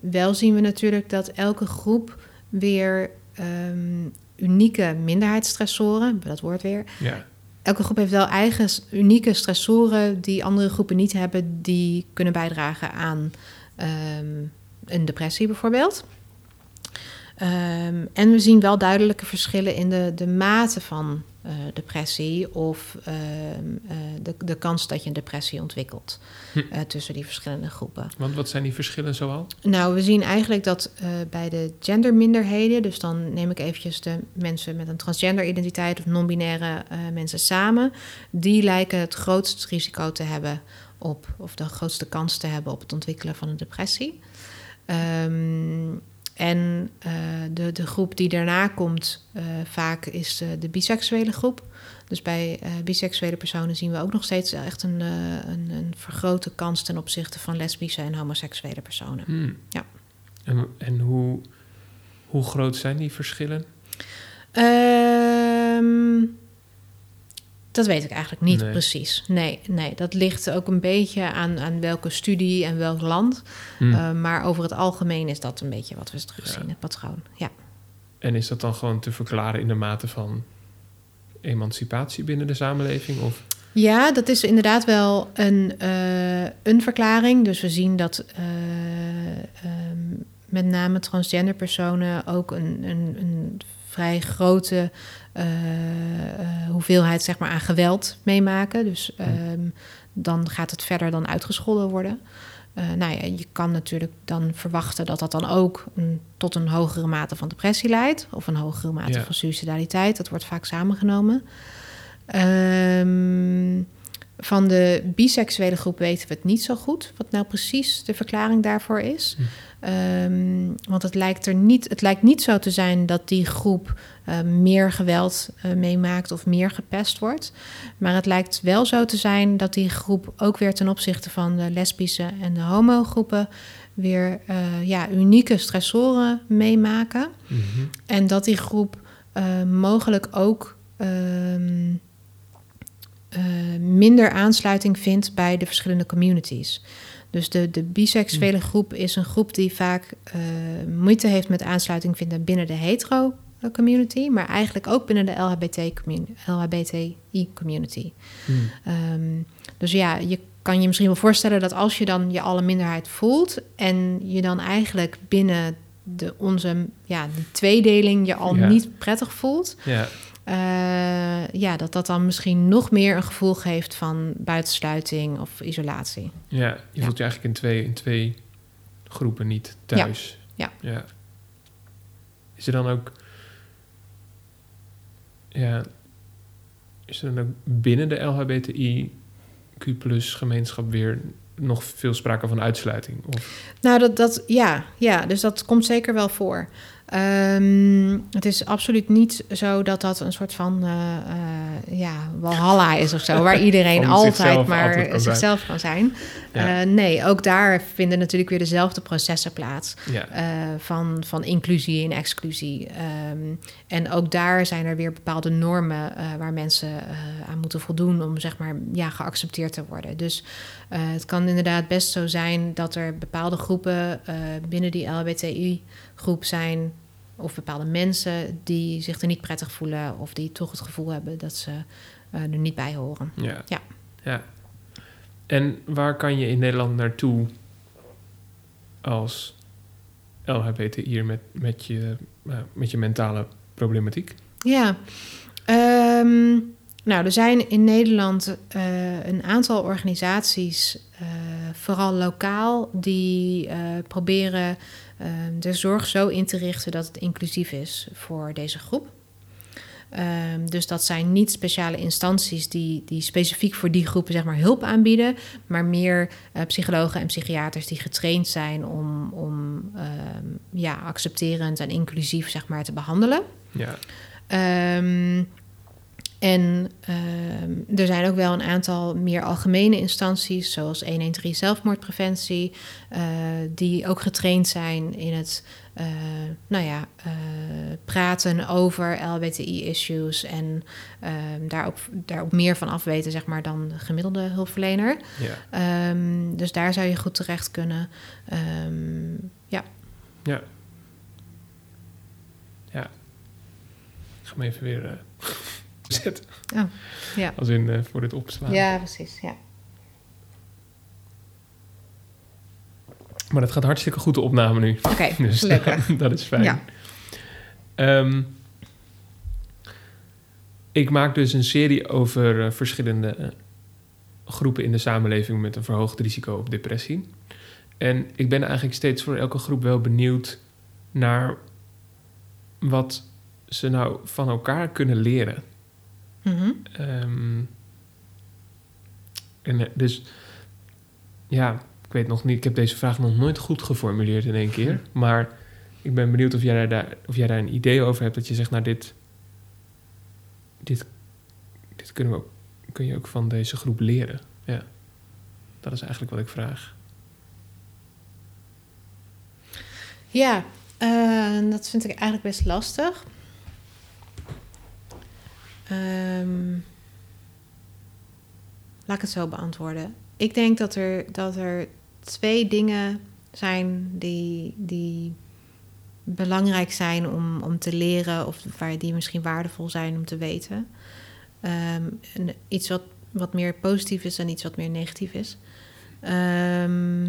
wel zien we natuurlijk dat elke groep weer um, unieke minderheidsstressoren, dat woord weer. Ja. Elke groep heeft wel eigen unieke stressoren die andere groepen niet hebben, die kunnen bijdragen aan um, een depressie bijvoorbeeld. Um, en we zien wel duidelijke verschillen in de, de mate van uh, depressie of uh, de, de kans dat je een depressie ontwikkelt hm. uh, tussen die verschillende groepen. Want wat zijn die verschillen zoal? Nou, we zien eigenlijk dat bij de genderminderheden, dus dan neem ik eventjes de mensen met een transgender identiteit of non-binaire mensen samen, die lijken het grootste risico te hebben op, of de grootste kans te hebben op het ontwikkelen van een depressie. Um, en uh, de, de groep die daarna komt, uh, vaak is uh, de biseksuele groep. Dus bij biseksuele personen zien we ook nog steeds echt een, een, een, vergrote kans ten opzichte van lesbische en homoseksuele personen. Hmm. Ja. En, en hoe, hoe groot zijn die verschillen? Um, dat weet ik eigenlijk niet precies. Nee, nee, dat ligt ook een beetje aan, aan welke studie en welk land. Hmm. Uh, maar over het algemeen is dat een beetje wat we terugzien, ja. het patroon. Ja. En is dat dan gewoon te verklaren in de mate van emancipatie binnen de samenleving? Of? Ja, dat is inderdaad wel een, uh, een verklaring. Dus we zien dat uh, um, met name transgender personen ook een, een, een vrij grote uh, hoeveelheid zeg maar, aan geweld meemaken. Dus um, dan gaat het verder dan uitgescholden worden. Uh, nou ja, je kan natuurlijk dan verwachten dat dat dan ook een, tot een hogere mate van depressie leidt. Of een hogere mate ja. van suicidaliteit. Dat wordt vaak samengenomen. Um, van de biseksuele groep weten we het niet zo goed. Wat nou precies de verklaring daarvoor is. Hm. Um, want het lijkt, er niet, het lijkt niet zo te zijn dat die groep uh, meer geweld uh, meemaakt of meer gepest wordt. Maar het lijkt wel zo te zijn dat die groep ook weer ten opzichte van de lesbische en de homogroepen weer uh, ja, unieke stressoren meemaken. Mm -hmm. En dat die groep mogelijk ook um, minder aansluiting vindt bij de verschillende communities. Dus de, de biseksuele hmm. groep is een groep die vaak uh, moeite heeft met aansluiting vinden binnen de hetero community, maar eigenlijk ook binnen de LHBT community, LHBTI community. Um, dus ja, je kan je misschien wel voorstellen dat als je dan je alle minderheid voelt en je dan eigenlijk binnen de, onze ja, die tweedeling je al Ja. niet prettig voelt, Ja, eh, ja, dat dat dan misschien nog meer een gevoel geeft van buitensluiting of isolatie. ja. je Ja. voelt je eigenlijk in twee, in twee groepen niet thuis. Ja. ja. Is er dan ook... Ja... Is er dan ook binnen de LHBTIQ plus gemeenschap weer nog veel sprake van uitsluiting? Of, Nou, dat, dat ja, ja, dus dat komt zeker wel voor. Ehm, het is absoluut niet zo dat dat een soort van eh, ja, walhalla is of zo, waar iedereen altijd zichzelf maar altijd kan zijn. zichzelf kan zijn. Ja. Eh, nee, ook daar vinden natuurlijk weer dezelfde processen plaats. ja, van, van inclusie en exclusie. Ehm, en ook daar zijn er weer bepaalde normen waar mensen aan moeten voldoen om zeg maar ja, geaccepteerd te worden. Dus het kan inderdaad best zo zijn dat er bepaalde groepen binnen die LBTI-groep zijn, of bepaalde mensen die zich er niet prettig voelen of die toch het gevoel hebben dat ze eh, er niet bij horen. ja. Ja. ja. En waar kan je in Nederland naartoe als LHBTI'er met, met, je, eh, met je mentale problematiek? Ja, ehm, nou, er zijn in Nederland eh, een aantal organisaties, eh, vooral lokaal, die eh, proberen de zorg zo in te richten dat het inclusief is voor deze groep. Ehm, dus dat zijn niet speciale instanties die, die specifiek voor die groepen zeg maar, hulp aanbieden, maar meer psychologen en psychiaters die getraind zijn om, om ehm, ja, accepterend en inclusief zeg maar, te behandelen. Ja, Ehm, en ehm, er zijn ook wel een aantal meer algemene instanties, zoals 113 zelfmoordpreventie, eh, die ook getraind zijn in het eh, nou ja, eh, praten over LBTI-issues en ehm, daar, ook, daar ook meer van afweten zeg maar, dan de gemiddelde hulpverlener. ja, Ehm, dus daar zou je goed terecht kunnen. Ja. ja. Ja. Ik ga hem even weer Oh, ja. Als in eh, voor dit opslaan. ja, precies. Ja. Maar dat gaat hartstikke goed, de opname nu. Oké, Dus gelukkig. dat is fijn. Ja. Ehm, ik maak dus een serie over eh, verschillende eh, groepen in de samenleving met een verhoogd risico op depressie. En ik ben eigenlijk steeds voor elke groep wel benieuwd naar wat ze nou van elkaar kunnen leren. Mhm. Ehm, en eh, dus, ja, ik weet nog niet, ik heb deze vraag nog nooit goed geformuleerd in één keer. Maar ik ben benieuwd of jij daar, of jij daar een idee over hebt dat je zegt, nou, dit, dit, dit kunnen we ook, kun je ook van deze groep leren. Ja, dat is eigenlijk wat ik vraag. Ja, eh, dat vind ik eigenlijk best lastig. Ehm, laat ik het zo beantwoorden. Ik denk dat er, dat er twee dingen zijn die, die belangrijk zijn om, om te leren, of waar die misschien waardevol zijn om te weten. En iets wat, wat meer positief is en iets wat meer negatief is. Ehm,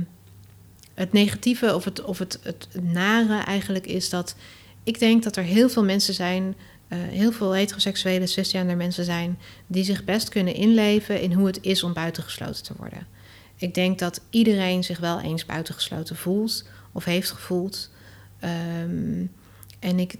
het negatieve of, het, of het, het nare eigenlijk is dat ik denk dat er heel veel mensen zijn, heel veel heteroseksuele cisgender mensen zijn, die zich best kunnen inleven in hoe het is om buitengesloten te worden. Ik denk dat iedereen zich wel eens buitengesloten voelt of heeft gevoeld. Ehm, en ik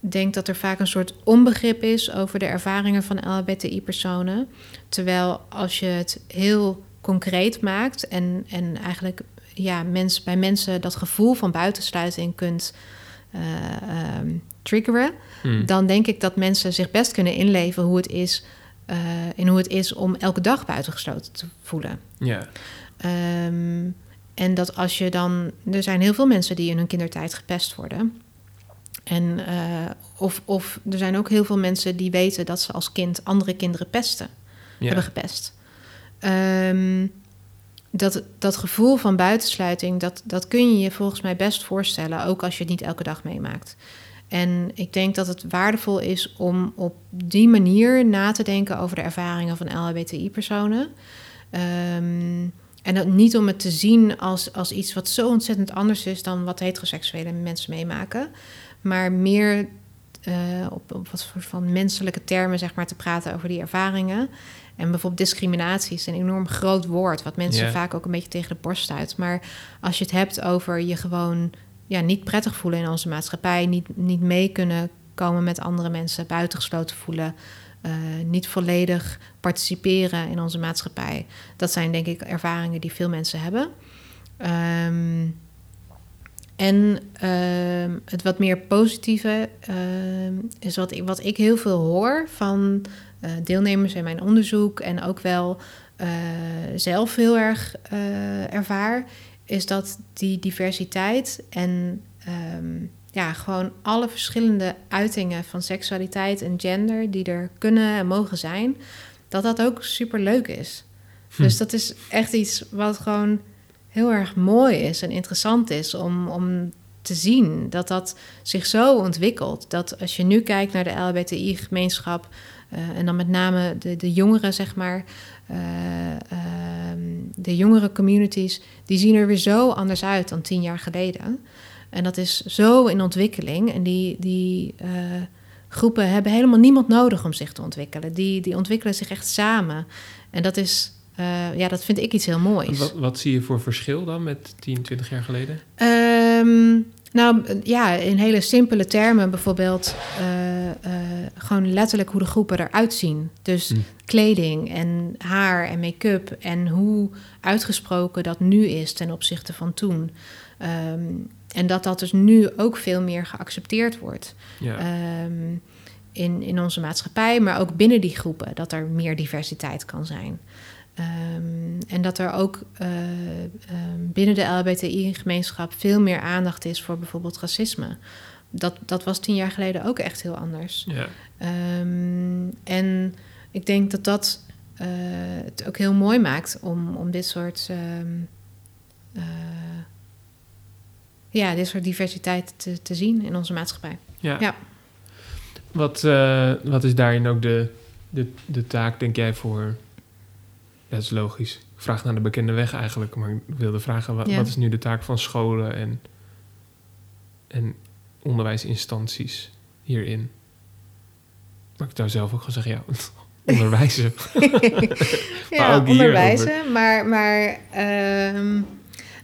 denk dat er vaak een soort onbegrip is over de ervaringen van LHBTI-personen. Terwijl als je het heel concreet maakt en, en eigenlijk ja, mens, bij mensen dat gevoel van buitensluiting kunt eh, ehm, triggeren, Hmm. dan denk ik dat mensen zich best kunnen inleven hoe het is, eh, in hoe het is om elke dag buitengesloten te voelen. Ja, Ehm, en dat als je dan. Er zijn heel veel mensen die in hun kindertijd gepest worden. En, eh, of, of er zijn ook heel veel mensen die weten dat ze als kind andere kinderen pesten, hebben gepest. Ehm, dat, dat gevoel van buitensluiting, dat, dat kun je je volgens mij best voorstellen, ook als je het niet elke dag meemaakt. En ik denk dat het waardevol is om op die manier na te denken over de ervaringen van LHBTI-personen. Ehm, en dat niet om het te zien als, als iets wat zo ontzettend anders is dan wat heteroseksuele mensen meemaken, maar meer uh, op, op wat soort van menselijke termen zeg maar, te praten over die ervaringen. En bijvoorbeeld discriminatie is een enorm groot woord, wat mensen vaak ook een beetje tegen de borst stuit. Maar als je het hebt over je gewoon ja, niet prettig voelen in onze maatschappij, niet, niet mee kunnen komen met andere mensen, buitengesloten voelen, uh, niet volledig participeren in onze maatschappij. Dat zijn denk ik ervaringen die veel mensen hebben. Um, en uh, het wat meer positieve uh, is wat ik, wat ik heel veel hoor van uh, deelnemers in mijn onderzoek en ook wel eh, zelf heel erg ervaar, is dat die diversiteit en um, ja, gewoon alle verschillende uitingen van seksualiteit en gender die er kunnen en mogen zijn, dat dat ook super leuk is. Hm. Dus dat is echt iets wat gewoon heel erg mooi is en interessant is om, om te zien dat dat zich zo ontwikkelt. Dat als je nu kijkt naar de LHBTI-gemeenschap uh, en dan met name de, de jongeren, zeg maar, uh, de jongere communities, die zien er weer zo anders uit dan tien jaar geleden. En dat is zo in ontwikkeling. En die, die uh, groepen hebben helemaal niemand nodig om zich te ontwikkelen. Die, die ontwikkelen zich echt samen. En dat is uh, ja, dat vind ik iets heel moois. Wat, wat, zie je voor verschil dan met 10, 20 jaar geleden? Um, nou ja, in hele simpele termen, bijvoorbeeld uh, uh, gewoon letterlijk hoe de groepen eruit zien. Dus hm. kleding en haar en make-up en hoe uitgesproken dat nu is ten opzichte van toen. Um, en dat dat dus nu ook veel meer geaccepteerd wordt. Ja. Um, in, in onze maatschappij, maar ook binnen die groepen, dat er meer diversiteit kan zijn. Um, en dat er ook uh, um, binnen de LHBTI-gemeenschap veel meer aandacht is voor bijvoorbeeld racisme. Dat, dat was tien jaar geleden ook echt heel anders. Ja. Um, en ik denk dat dat uh, het ook heel mooi maakt om, om dit soort. Uh, ja, dit soort diversiteit te, te zien in onze maatschappij. Ja. ja. Wat, wat is daarin ook de, de, de taak, denk jij, voor dat is logisch. Ik vraag naar de bekende weg eigenlijk, maar ik wilde vragen, wat, wat is nu de taak van scholen en, en onderwijsinstanties hierin? Maar ik zou zelf ook gaan zeggen, ja, onderwijzen. ja, maar onderwijzen, maar, maar um,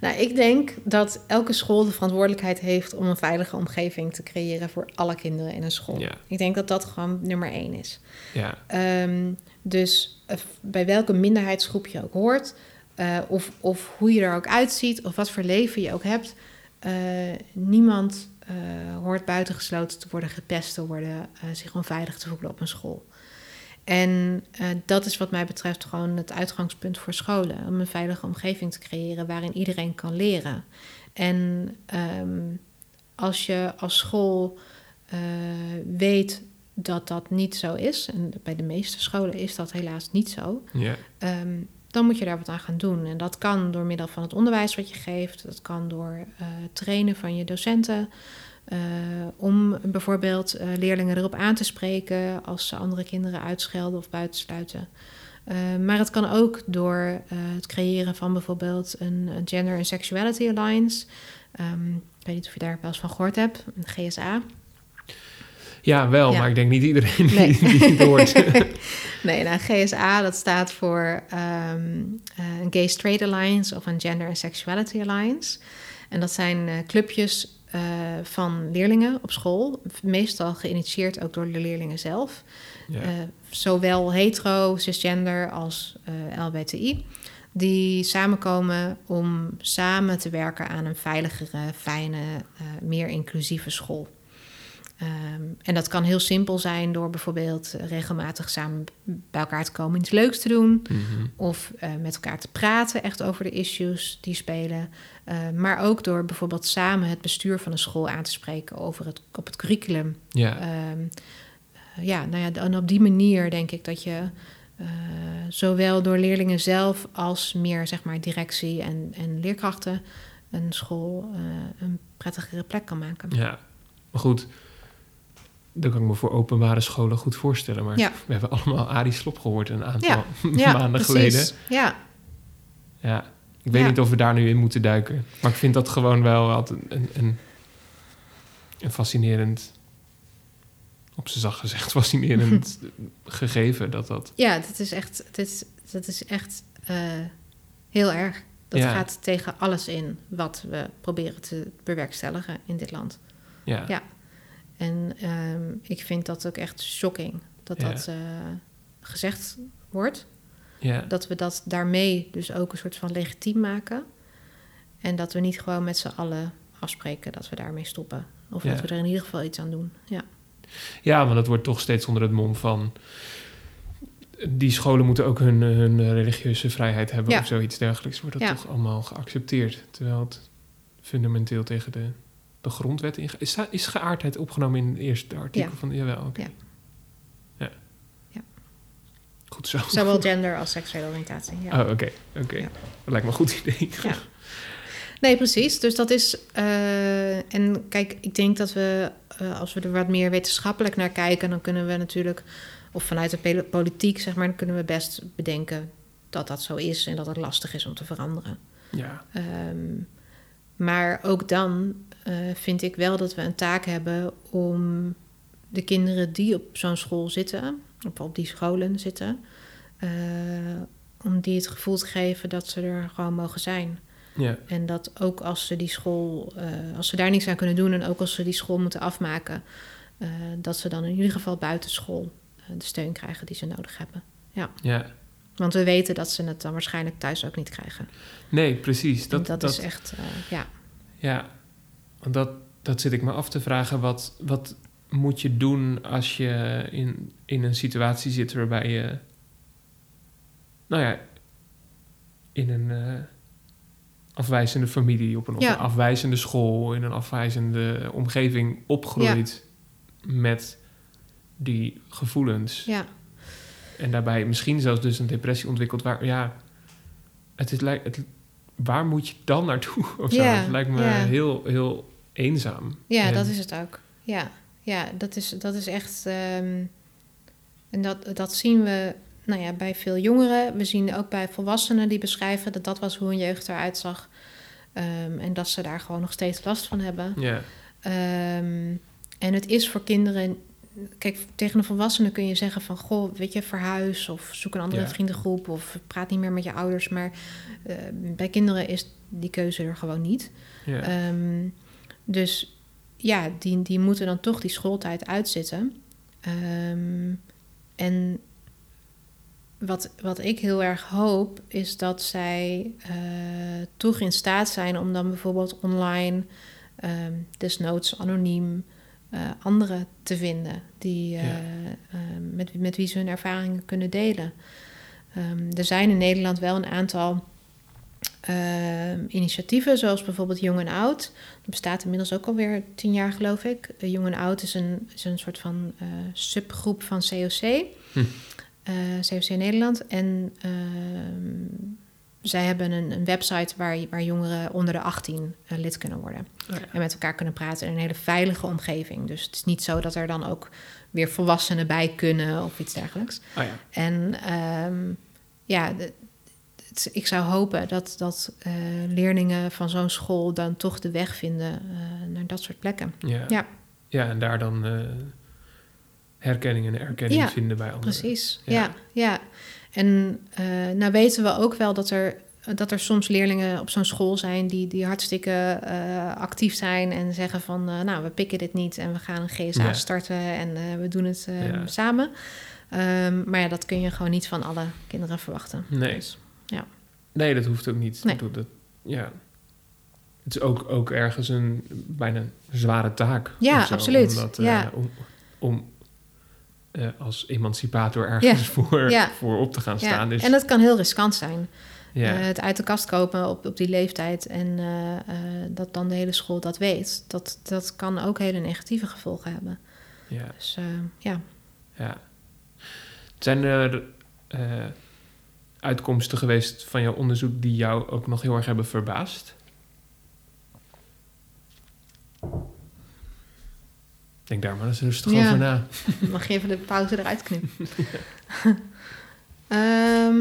nou, ik denk dat elke school de verantwoordelijkheid heeft om een veilige omgeving te creëren voor alle kinderen in een school. Ja. Ik denk dat dat gewoon nummer één is. Ja. Um, dus bij welke minderheidsgroep je ook hoort, uh, of, of hoe je er ook uitziet, of wat voor leven je ook hebt, uh, niemand hoort buitengesloten te worden, gepest te worden, zich onveilig te voelen op een school. En dat is wat mij betreft gewoon het uitgangspunt voor scholen. Om een veilige omgeving te creëren waarin iedereen kan leren. En um, als je als school weet dat dat niet zo is, en bij de meeste scholen is dat helaas niet zo, ja. Ehm, dan moet je daar wat aan gaan doen. En dat kan door middel van het onderwijs wat je geeft, dat kan door uh, trainen van je docenten. Uh, om bijvoorbeeld uh, leerlingen erop aan te spreken als ze andere kinderen uitschelden of buitensluiten. maar het kan ook door het creëren van bijvoorbeeld een, een Gender and Sexuality Alliance. Um, ik weet niet of je daar wel eens van gehoord hebt, een GSA. Ja, wel, maar ik denk niet iedereen nee. die, die het hoort. nee, nou, GSA dat staat voor um, een Gay Straight Alliance of een Gender and Sexuality Alliance. En dat zijn uh, clubjes uh, van leerlingen op school, meestal geïnitieerd ook door de leerlingen zelf. Ja. Uh, zowel hetero, cisgender als LBTI. Die samenkomen om samen te werken aan een veiligere, fijne, meer inclusieve school. Um, en dat kan heel simpel zijn door bijvoorbeeld regelmatig samen bij elkaar te komen iets leuks te doen. Mm -hmm. Of uh, met elkaar te praten echt over de issues die spelen. Uh, maar ook door bijvoorbeeld samen het bestuur van een school aan te spreken over het, op het curriculum. Ja. Um, uh, ja, nou ja, en op die manier denk ik dat je zowel door leerlingen zelf als meer zeg maar directie en, en leerkrachten een school een prettigere plek kan maken. Ja, maar goed dat kan ik me voor openbare scholen goed voorstellen. Maar we hebben allemaal Arie Slop gehoord een aantal ja, maanden geleden. Ja. Ja, ik weet niet of we daar nu in moeten duiken. Maar ik vind dat gewoon wel altijd een, een, een fascinerend, op zijn zacht gezegd, fascinerend gegeven. Dat dat, Ja, dat is echt, dat is, dat is echt eh, heel erg. Dat gaat tegen alles in wat we proberen te bewerkstelligen in dit land. ja, Ja. En ehm, ik vind dat ook echt shocking dat Ja. dat eh, gezegd wordt. ja, Dat we dat daarmee dus ook een soort van legitiem maken. En dat we niet gewoon met z'n allen afspreken dat we daarmee stoppen. Of Ja. dat we er in ieder geval iets aan doen. Ja, ja, want het wordt toch steeds onder het mom van... Die scholen moeten ook hun, hun religieuze vrijheid hebben Ja. of zoiets dergelijks. Wordt dat toch allemaal geaccepteerd. Terwijl het fundamenteel tegen de, de grondwet ingaat. Is, is geaardheid opgenomen in het eerste artikel Ja. van... Jawel, oké. Ja. ja. Ja. Goed zo. zowel gender als seksuele oriëntatie. Ja. Oh, oké. oké. Dat lijkt me een goed idee. Ja. Nee, precies. Dus dat is. eh, en kijk, ik denk dat we, eh, als we er wat meer wetenschappelijk naar kijken, dan kunnen we natuurlijk, of vanuit de politiek, zeg maar, dan kunnen we best bedenken dat dat zo is en dat het lastig is om te veranderen. Ja, Ehm, maar ook dan eh, vind ik wel dat we een taak hebben om de kinderen die op zo'n school zitten, of op die scholen zitten, eh, om die het gevoel te geven dat ze er gewoon mogen zijn. ja, En dat ook als ze die school, eh, als ze daar niks aan kunnen doen en ook als ze die school moeten afmaken, dat ze dan in ieder geval buiten school de steun krijgen die ze nodig hebben. ja. Want we weten dat ze het dan waarschijnlijk thuis ook niet krijgen. Nee, precies. Dat, Dat, dat, is echt, ja. Ja, want dat, dat zit ik me af te vragen. Wat, wat moet je doen als je in, in een situatie zit waarbij je... Nou ja, in een eh, afwijzende familie, op een, op een afwijzende school... in een afwijzende omgeving opgroeit met die gevoelens. ja. En daarbij misschien zelfs dus een depressie ontwikkelt waar, ja, het is, het, waar moet je dan naartoe? Of zo? Lijkt me heel, heel eenzaam. Ja, En- dat is het ook. Ja, ja dat, is, dat is echt. ehm, en dat, dat zien we nou ja, bij veel jongeren. We zien ook bij volwassenen die beschrijven dat dat was hoe hun jeugd eruit zag. Ehm, en dat ze daar gewoon nog steeds last van hebben. Ja, Ehm, en het is voor kinderen. Kijk, tegen een volwassene kun je zeggen van... goh, weet je, verhuis of zoek een andere Ja. vriendengroep... of praat niet meer met je ouders. Maar bij kinderen is die keuze er gewoon niet. ja, dus ja, die, die moeten dan toch die schooltijd uitzitten. Ehm, en wat, wat ik heel erg hoop, is dat zij eh, toch in staat zijn om dan bijvoorbeeld online, ehm, desnoods anoniem, eh, anderen te vinden die, Ja. eh, met, met wie ze hun ervaringen kunnen delen. Ehm, er zijn in Nederland wel een aantal ehm, initiatieven, zoals bijvoorbeeld Jong en Oud. Dat bestaat inmiddels ook alweer tien jaar, geloof ik. Eh, Jong en Oud is een, is een soort van eh, subgroep van COC. Hm. Eh, COC Nederland. En ehm, zij hebben een, een website waar, waar jongeren onder de 18 eh, lid kunnen worden. Oh ja. En met elkaar kunnen praten in een hele veilige omgeving. Dus het is niet zo dat er dan ook weer volwassenen bij kunnen of iets dergelijks. Oh ja. En ehm, ja, de- het- ik zou hopen dat, dat eh, leerlingen van zo'n school dan toch de weg vinden eh, naar dat soort plekken. Ja. Ja. Ja, en daar dan eh, herkenning en erkenning Ja, vinden bij anderen. Precies, Ja. ja. ja, En nou weten we ook wel dat er, dat er soms leerlingen op zo'n school zijn die, die hartstikke actief zijn en zeggen van, nou, we pikken dit niet en we gaan een GSA starten en we doen het Ja. samen. Ehm, maar ja, dat kun je gewoon niet van alle kinderen verwachten. Nee. Dus, Nee, dat hoeft ook niet. Nee. Dat, ja. Het is ook, ook ergens een bijna zware taak. Ja, zo, absoluut. Om, dat, eh, om, om eh, als emancipator ergens voor, Ja. voor op te gaan staan. Dus, En dat kan heel riskant zijn. ja. Eh, het uit de kast kopen op, op die leeftijd en dat dan de hele school dat weet, dat, dat kan ook hele negatieve gevolgen hebben. ja. Dus ja. Ja. Zijn er uitkomsten geweest van jouw onderzoek die jou ook nog heel erg hebben verbaasd? Denk daar maar eens rustig over na. Mag je even de pauze eruit knippen? Ehm.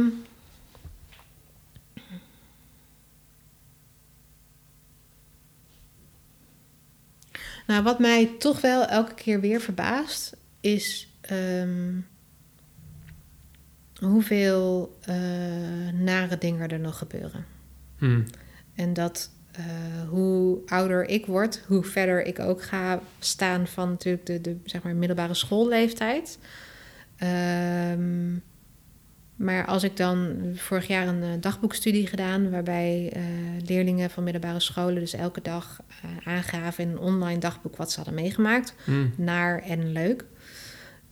nou, wat mij toch wel elke keer weer verbaast, is ehm, hoeveel eh, nare dingen er nog gebeuren. Hmm. En dat eh, hoe ouder ik word, hoe verder ik ook ga staan van natuurlijk de, de zeg maar, middelbare schoolleeftijd. Ehm, maar als ik dan vorig jaar een eh, dagboekstudie gedaan, waarbij leerlingen van middelbare scholen dus elke dag aangaven in een online dagboek wat ze hadden meegemaakt, Hmm. naar en leuk.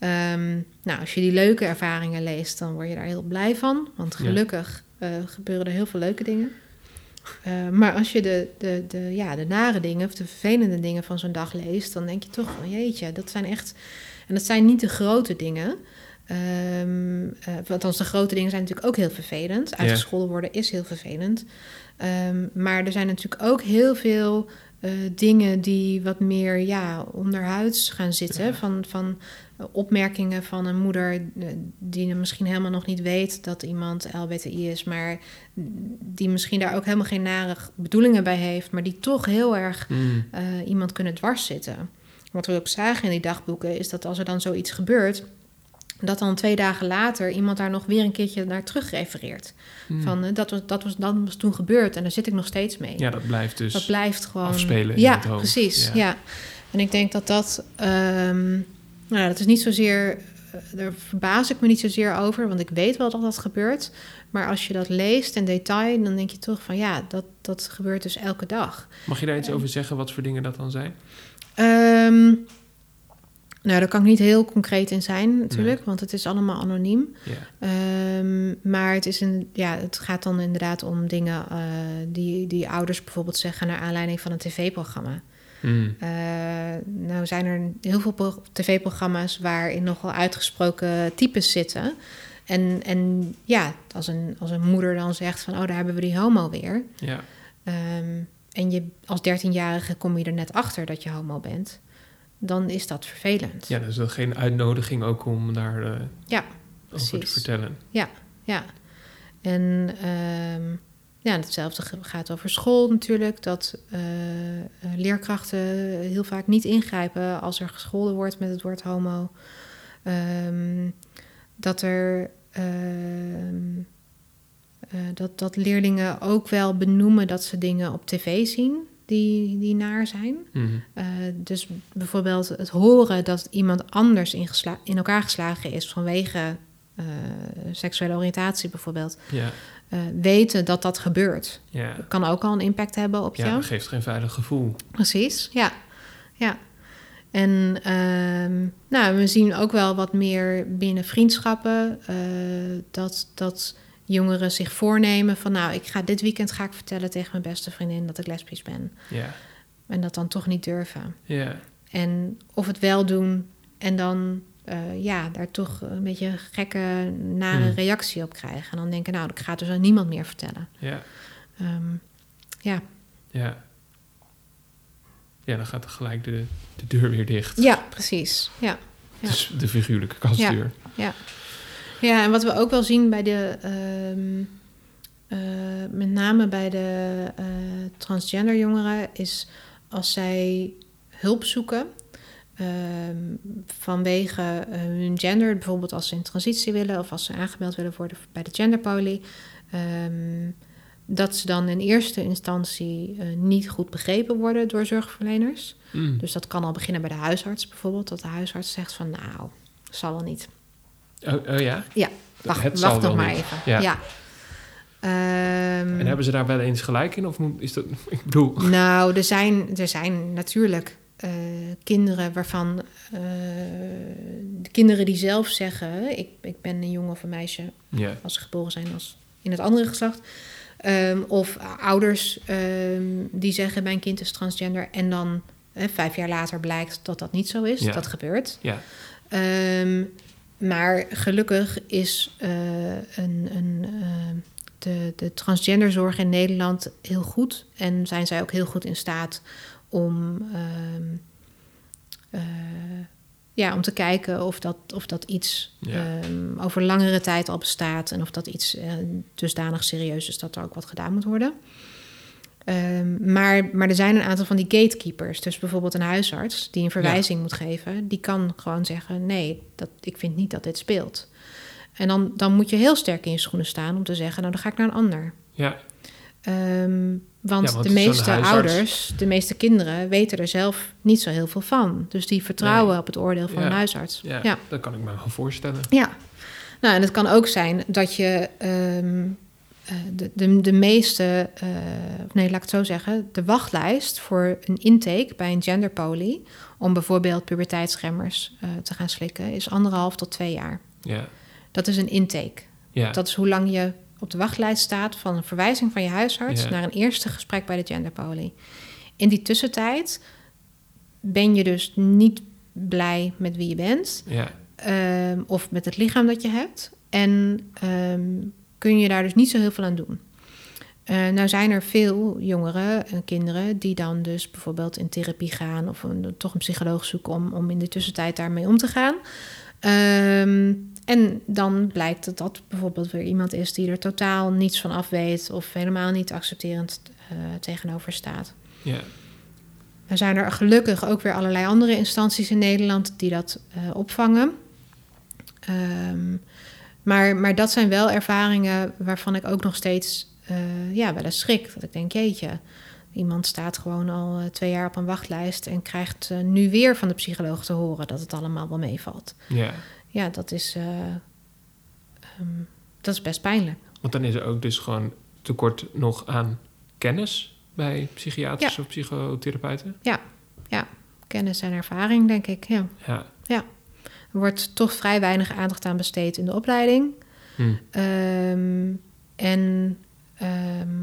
Ehm, nou, als je die leuke ervaringen leest, dan word je daar heel blij van, want Ja. gelukkig eh, gebeuren er heel veel leuke dingen. Eh, maar als je de, de, de, ja, de nare dingen of de vervelende dingen van zo'n dag leest, dan denk je toch van jeetje, dat zijn echt. En dat zijn niet de grote dingen. Ehm eh, althans, de grote dingen zijn natuurlijk ook heel vervelend. Uitgescholden worden is heel vervelend. Ehm, maar er zijn natuurlijk ook heel veel dingen die wat meer ja, onderhuids gaan zitten. Ja. Van, van opmerkingen van een moeder eh, die misschien helemaal nog niet weet dat iemand LBTI is, maar die misschien daar ook helemaal geen nare bedoelingen bij heeft, maar die toch heel erg Hmm. eh, iemand kunnen dwars zitten. Wat we ook zagen in die dagboeken is dat als er dan zoiets gebeurt, dat dan twee dagen later iemand daar nog weer een keertje naar terug refereert. Hmm. Van eh, dat, was, dat, was, dat was toen gebeurd en daar zit ik nog steeds mee. Ja, dat blijft dus. dat blijft gewoon. afspelen in ja, het hoofd. precies. Ja. Ja. En ik denk dat dat. ehm, nou, dat is niet zozeer. eh, Daar verbaas ik me niet zozeer over, want ik weet wel dat dat gebeurt. Maar als je dat leest in detail, dan denk je toch van ja, dat, dat gebeurt dus elke dag. Mag je daar iets over zeggen, wat voor dingen dat dan zijn? Ehm, nou, daar kan ik niet heel concreet in zijn natuurlijk, want het is allemaal anoniem. Ehm, maar het, is een, ja, het gaat dan inderdaad om dingen eh, die, die ouders bijvoorbeeld zeggen naar aanleiding van een tv-programma. Hmm. Eh, nou zijn er heel veel pro- tv-programma's waarin nogal uitgesproken types zitten. En, en ja, als een, als een moeder dan zegt van, oh, daar hebben we die homo weer. Ja. Ehm, en je als 13-jarige kom je er net achter dat je homo bent. Dan is dat vervelend. ja, dus dat is geen uitnodiging ook om daar eh, Ja, over te precies. vertellen. Ja. En ehm, ja, hetzelfde gaat over school natuurlijk. Dat eh, eh, leerkrachten heel vaak niet ingrijpen als er gescholden wordt met het woord homo. Ehm, dat er. ehm, eh, dat, dat leerlingen ook wel benoemen dat ze dingen op tv zien die, die naar zijn. Hmm. Eh, dus bijvoorbeeld het horen dat iemand anders in, elkaar geslagen is vanwege seksuele oriëntatie bijvoorbeeld. Ja. Eh, weten dat dat gebeurt. Ja. Kan ook al een impact hebben op ja, jou. dat geeft geen veilig gevoel. Precies, ja. ja. En ehm, nou, we zien ook wel wat meer binnen vriendschappen eh, dat, dat jongeren zich voornemen van nou, ik ga dit weekend ga ik vertellen tegen mijn beste vriendin dat ik lesbisch ben. Ja. En dat dan toch niet durven. Ja. En of het wel doen en dan eh, ja, daar toch een beetje een gekke, nare Hmm. reactie op krijgen. En dan denken, nou, ik ga het dus aan niemand meer vertellen. Ja. Ehm, ja. Ja. Ja, dan gaat gelijk de, de deur weer dicht. ja, precies. Ja. Ja. Dus de figuurlijke kastdeur. ja, en wat we ook wel zien bij de, ehm, eh, met name bij de eh, transgender jongeren, is als zij hulp zoeken ehm, vanwege eh, hun gender, bijvoorbeeld als ze in transitie willen of als ze aangemeld willen worden bij de genderpolie, ehm, dat ze dan in eerste instantie eh, niet goed begrepen worden door zorgverleners. Mm. Dus dat kan al beginnen bij de huisarts bijvoorbeeld, dat de huisarts zegt van nou, zal wel niet. Oh, oh ja? Wacht, Het wacht nog maar niet. even. Ja. Ja. Ehm, En hebben ze daar wel eens gelijk in? Of is dat... Ik bedoel... Nou, er zijn, er zijn natuurlijk eh, kinderen waarvan... eh, de kinderen die zelf zeggen... Ik, ik ben een jongen of een meisje als ze geboren zijn als in het andere geslacht. Ehm, of ouders ehm, die zeggen mijn kind is transgender... en dan eh, vijf jaar later blijkt dat dat niet zo is. Dat gebeurt. Ja. Ehm, maar gelukkig is eh, een, een, de, de transgenderzorg in Nederland heel goed. En zijn zij ook heel goed in staat om, ehm, eh, ja, om te kijken of dat, of dat iets Ja. ehm, over langere tijd al bestaat. En of dat iets eh, dusdanig serieus is dat er ook wat gedaan moet worden. Ehm, maar, maar er zijn een aantal van die gatekeepers. Dus bijvoorbeeld een huisarts die een verwijzing moet geven, die kan gewoon zeggen: nee, dat, ik vind niet dat dit speelt. En dan, dan moet je heel sterk in je schoenen staan om te zeggen: nou, dan ga ik naar een ander. Ja, Ehm, want, Ja, want de meeste ouders, de meeste kinderen weten er zelf niet zo heel veel van. Dus die vertrouwen Nee. op het oordeel van Ja. een huisarts. ja, ja. dat kan ik me wel voorstellen. Ja, nou en het kan ook zijn dat je ehm, eh, de, de, de meeste, of nee, laat ik het zo zeggen, de wachtlijst voor een intake bij een genderpoly om bijvoorbeeld puberteitsremmers eh, te gaan slikken is anderhalf tot twee jaar. Ja, Dat is een intake. ja, Dat is hoe lang je op de wachtlijst staat van een verwijzing van je huisarts naar een eerste gesprek bij de genderpoly. In die tussentijd ben je dus niet blij met wie je bent ja, ehm, of met het lichaam dat je hebt. En ehm, kun je daar dus niet zo heel veel aan doen. Eh, nou zijn er veel jongeren en kinderen die dan dus bijvoorbeeld in therapie gaan of een, toch een psycholoog zoeken om, om in de tussentijd daarmee om te gaan. Ehm, en dan blijkt dat dat bijvoorbeeld weer iemand is die er totaal niets van af weet of helemaal niet accepterend eh, tegenover staat. ja, Er zijn er gelukkig ook weer allerlei andere instanties in Nederland die dat eh, opvangen. Ehm, maar, maar dat zijn wel ervaringen waarvan ik ook nog steeds eh, ja, wel eens schrik. Dat ik denk, jeetje, iemand staat gewoon al twee jaar op een wachtlijst en krijgt nu weer van de psycholoog te horen dat het allemaal wel meevalt. ja. Ja, dat is, eh, ehm, dat is best pijnlijk. Want dan is er ook dus gewoon tekort nog aan kennis bij psychiaters of psychotherapeuten. Kennis en ervaring, denk ik. Ja. Ja, Er wordt toch vrij weinig aandacht aan besteed in de opleiding. hm. Ehm, en ehm,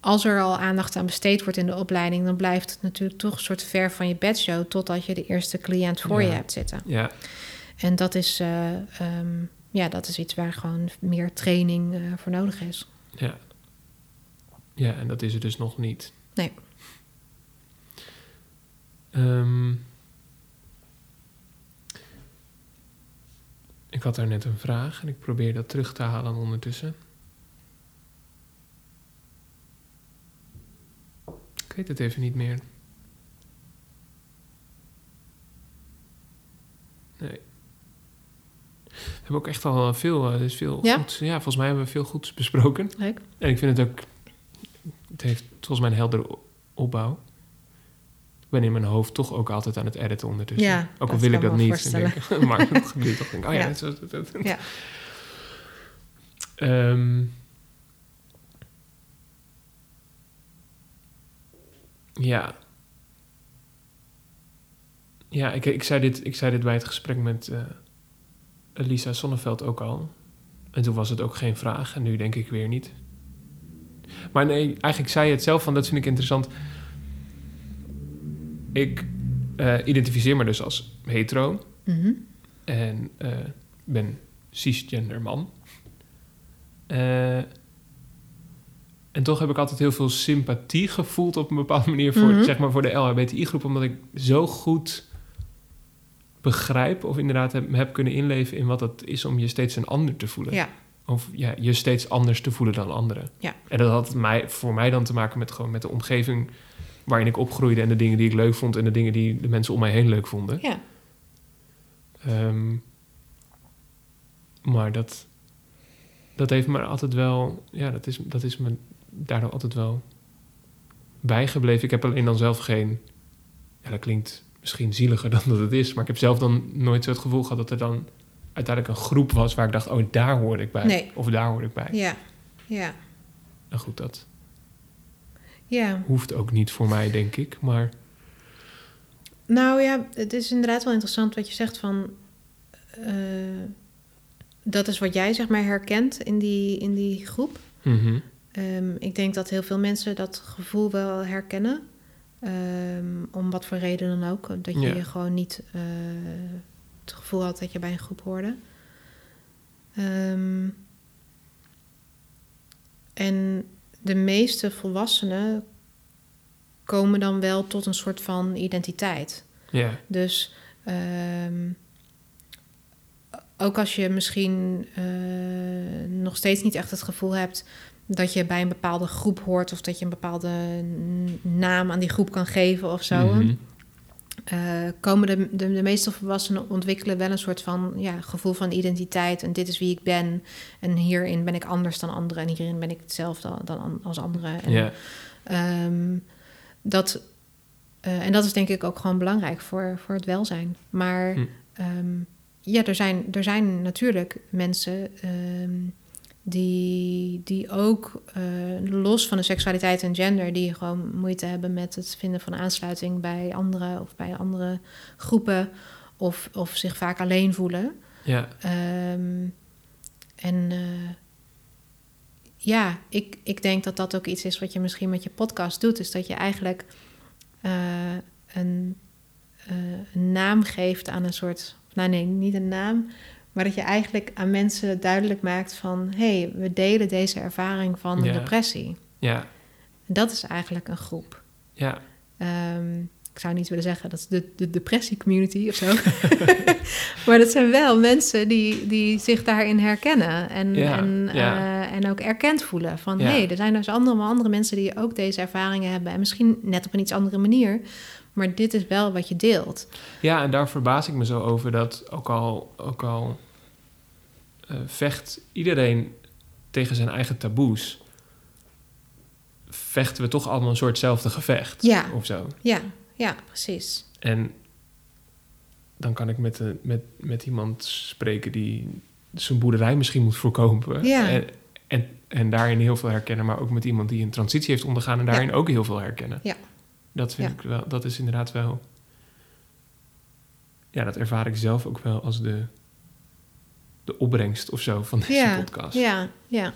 als er al aandacht aan besteed wordt in de opleiding, dan blijft het natuurlijk toch een soort ver van je bedshow totdat je de eerste cliënt voor Ja. je hebt zitten. ja, En dat is, eh, ehm, ja, dat is iets waar gewoon meer training eh, voor nodig is. ja. Ja, en dat is er dus nog niet. Nee. Ehm, ik had daar net een vraag en ik probeer dat terug te halen ondertussen. Ik weet het even niet meer. Nee. We hebben ook echt al veel, eh, er is veel Ja? goeds. Ja, volgens mij hebben we veel goeds besproken. Leuk. En ik vind het ook... Het heeft volgens mij een heldere opbouw. Ik ben in mijn hoofd toch ook altijd aan het editen ondertussen. Ja, ook al wil ik dat niet. Denk, maar dat gebeurt toch. Denk, ik, oh ja, Ja. dat- dat- Ja. Ehm, ja. Ja, ik, ik, zei dit, ik zei dit bij het gesprek met eh Lisa Sonneveld ook al. En toen was het ook geen vraag. En nu denk ik weer niet. Maar nee, eigenlijk zei je het zelf van, dat vind ik interessant. Ik eh, identificeer me dus als hetero. Mhm. En eh ben cisgender man. Eh, en toch heb ik altijd heel veel sympathie gevoeld op een bepaalde manier voor, Mhm. zeg maar, voor de LHBTI-groep, omdat ik zo goed begrijp of inderdaad heb, heb kunnen inleven in wat het is om je steeds een ander te voelen. Ja. Of ja, je steeds anders te voelen dan anderen. Ja. En dat had mij, voor mij dan te maken met, gewoon met de omgeving waarin ik opgroeide en de dingen die ik leuk vond en de dingen die de mensen om mij heen leuk vonden. Ja. Ehm, maar dat, dat heeft me altijd wel, ja, dat is, dat is me daardoor altijd wel bijgebleven. Ik heb alleen dan zelf geen, ja, dat klinkt misschien zieliger dan dat het is, maar ik heb zelf dan nooit zo het gevoel gehad dat er dan uiteindelijk een groep was waar ik dacht, oh, daar hoor ik bij. Nee. Of daar hoor ik bij. Ja. Ja. Nou goed, dat Ja. hoeft ook niet voor mij, denk ik. Maar Nou ja, het is inderdaad wel interessant wat je zegt van... eh, dat is wat jij zeg maar herkent in die, in die groep. mhm, Ehm, ik denk dat heel veel mensen dat gevoel wel herkennen. Ehm, om wat voor reden dan ook. Dat je Ja. je gewoon niet eh, het gevoel had dat je bij een groep hoorde. Ehm, en de meeste volwassenen komen dan wel tot een soort van identiteit. ja, Dus ehm, ook als je misschien eh, nog steeds niet echt het gevoel hebt dat je bij een bepaalde groep hoort of dat je een bepaalde naam aan die groep kan geven of zo. Mhm. Eh, komen de, de, de meeste volwassenen ontwikkelen wel een soort van ja, gevoel van identiteit. En dit is wie ik ben. En hierin ben ik anders dan anderen. En hierin ben ik hetzelfde dan an- als anderen. En, ehm, dat, eh, en dat is denk ik ook gewoon belangrijk voor, voor het welzijn. Maar Hm. ehm, ja, er zijn, er zijn natuurlijk mensen ehm, die, die ook eh, los van de seksualiteit en gender, die gewoon moeite hebben met het vinden van aansluiting bij anderen of bij andere groepen. Of, of zich vaak alleen voelen. ja, Ehm, en eh, ja, ik, ik denk dat dat ook iets is wat je misschien met je podcast doet. Is dat je eigenlijk eh, een, een naam geeft aan een soort. Nou nee, niet een naam. Maar dat je eigenlijk aan mensen duidelijk maakt van... hé, hey, we delen deze ervaring van Ja. depressie. ja, dat is eigenlijk een groep. ja, Ehm, ik zou niet willen zeggen dat is de, de depressie-community of zo. maar dat zijn wel mensen die, die zich daarin herkennen. En, Ja, en, ja. eh, en ook erkend voelen. Van Ja. hé, hey, er zijn dus andere, andere mensen die ook deze ervaringen hebben. En misschien net op een iets andere manier. Maar dit is wel wat je deelt. Ja, en daar verbaas ik me zo over dat ook al, ook al eh, vecht iedereen tegen zijn eigen taboes, vechten we toch allemaal een soortzelfde gevecht Ja. of zo. Ja, ja, precies. En dan kan ik met, een- met, met iemand spreken die zijn boerderij misschien moet voorkomen. Ja. En, en, en daarin heel veel herkennen, maar ook met iemand die een transitie heeft ondergaan en daarin Ja. ook heel veel herkennen. Ja. Dat vind Ja. ik wel, dat is inderdaad wel. Ja, dat ervaar ik zelf ook wel als de, de opbrengst of zo van deze Ja, podcast. ja, ja.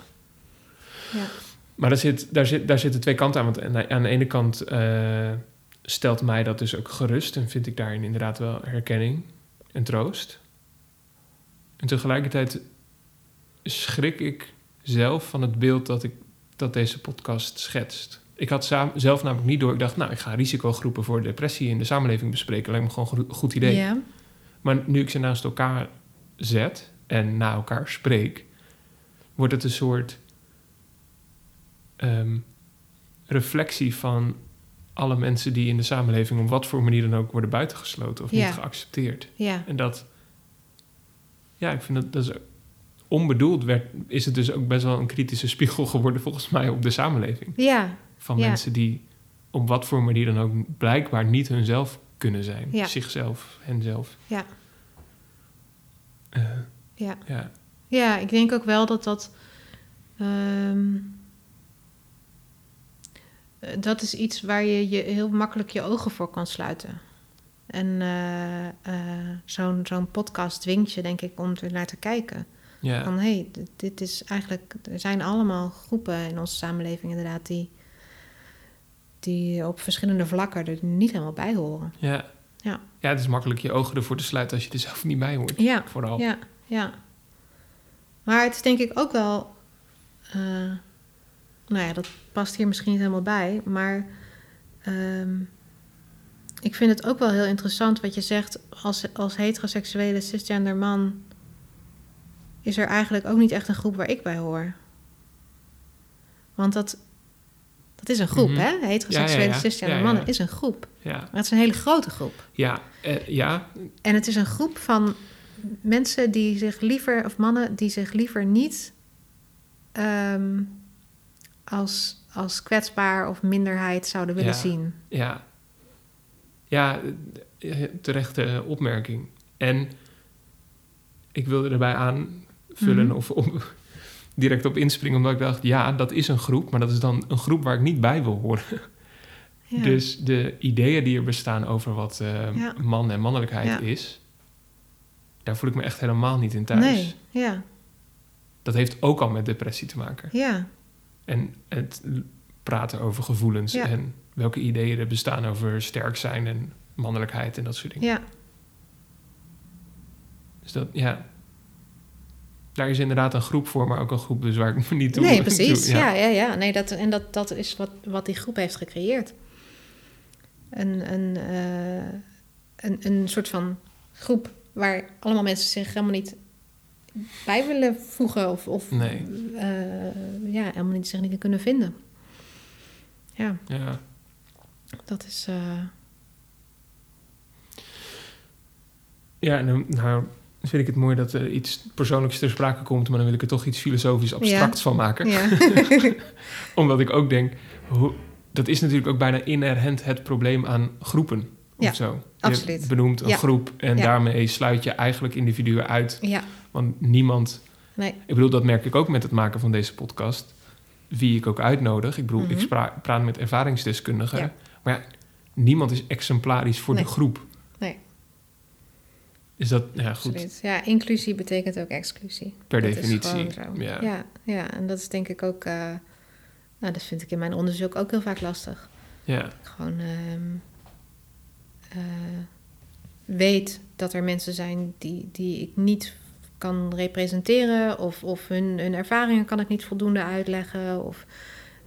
Ja, Maar daar, zit, daar, zit, daar zitten twee kanten aan. Want aan de- ene kant eh, stelt mij dat dus ook gerust. En vind ik daarin inderdaad wel herkenning en troost. En tegelijkertijd schrik ik zelf van het beeld dat, ik, dat deze podcast schetst. Ik had zelf namelijk niet door. Ik dacht, nou, ik ga risicogroepen voor depressie in de samenleving bespreken. Lijkt me gewoon een go- goed idee. ja, Maar nu ik ze naast elkaar zet en na elkaar spreek, wordt het een soort ehm, reflectie van alle mensen die in de samenleving op wat voor manier dan ook worden buitengesloten of Ja. niet geaccepteerd. ja, En dat, ja, ik vind dat, dat is onbedoeld werd, is het dus ook best wel een kritische spiegel geworden volgens mij op de samenleving. ja, Van Ja. mensen die op wat voor manier dan ook blijkbaar niet hunzelf kunnen zijn. Zichzelf, henzelf. ja, Eh, ja. ja. Ja, ik denk ook wel dat dat. ehm, eh, dat is iets waar je, je heel makkelijk je ogen voor kan sluiten. En eh, eh, zo'n zo'n podcast dwingt je, denk ik, om er naar te kijken. Ja. Van hé, hey, dit, dit is eigenlijk. Er zijn allemaal groepen in onze samenleving, inderdaad, die, die op verschillende vlakken er niet helemaal bij horen. Ja. Ja. ja, het is makkelijk je ogen ervoor te sluiten als je er zelf niet bij hoort. Ja, Vooral. Ja, ja. Maar het is denk ik ook wel. eh, nou ja, dat past hier misschien niet helemaal bij. Maar ehm, ik vind het ook wel heel interessant wat je zegt. Als, als heteroseksuele cisgender man. is er eigenlijk ook niet echt een groep waar ik bij hoor. Want dat. Dat is een groep, Mhm. hè? Heteroseksuele Ja, ja, ja. cisgender mannen is een groep. Ja, Maar het is een hele grote groep. ja, eh, ja. En het is een groep van mensen die zich liever, of mannen die zich liever niet ehm, als, als kwetsbaar of minderheid zouden willen Ja. zien. ja. Ja, terechte opmerking. En ik wilde erbij aanvullen Mhm. of op, direct op inspringen, omdat ik dacht, ja, dat is een groep, maar dat is dan een groep waar ik niet bij wil horen. Ja. Dus de ideeën die er bestaan over wat eh, Ja. man en mannelijkheid is, daar voel ik me echt helemaal niet in thuis. nee, ja, Dat heeft ook al met depressie te maken. ja, En het praten over gevoelens Ja. en welke ideeën er bestaan over sterk zijn en mannelijkheid en dat soort dingen. ja, Dus dat, ja. Daar is inderdaad een groep voor, maar ook een groep dus waar ik me niet toe nee, precies. toe- ja. Ja, ja, Nee, dat, en dat, dat is wat, wat die groep heeft gecreëerd. Een, een, eh, een, een soort van groep waar allemaal mensen zich helemaal niet bij willen voegen of, of Nee. eh, ja, helemaal niet zich niet kunnen vinden. Ja, Ja. dat is. eh, Ja, nou, nou vind ik het mooi dat er iets persoonlijks ter sprake komt, maar dan wil ik er toch iets filosofisch abstracts van maken. ja. Omdat ik ook denk, hoe, dat is natuurlijk ook bijna inherent het probleem aan groepen. Ja, of zo. absoluut. Je benoemt een Ja. groep en Ja. daarmee sluit je eigenlijk individuen uit. ja, Want niemand... nee. Ik bedoel, dat merk ik ook met het maken van deze podcast. Wie ik ook uitnodig. Ik bedoel, ik Mhm. praat met ervaringsdeskundigen. Maar ja, niemand is exemplarisch voor Nee. de groep. Nee. Is dat, ja goed, Absoluut. Ja, inclusie betekent ook exclusie. per Dat definitie. Ja. Ja, ja, en dat is denk ik ook. eh, nou, dat vind ik in mijn onderzoek ook heel vaak lastig. Ja. Gewoon ehm, eh, weet dat er mensen zijn die, die ik niet kan representeren, of, of hun, hun ervaringen kan ik niet voldoende uitleggen. Of,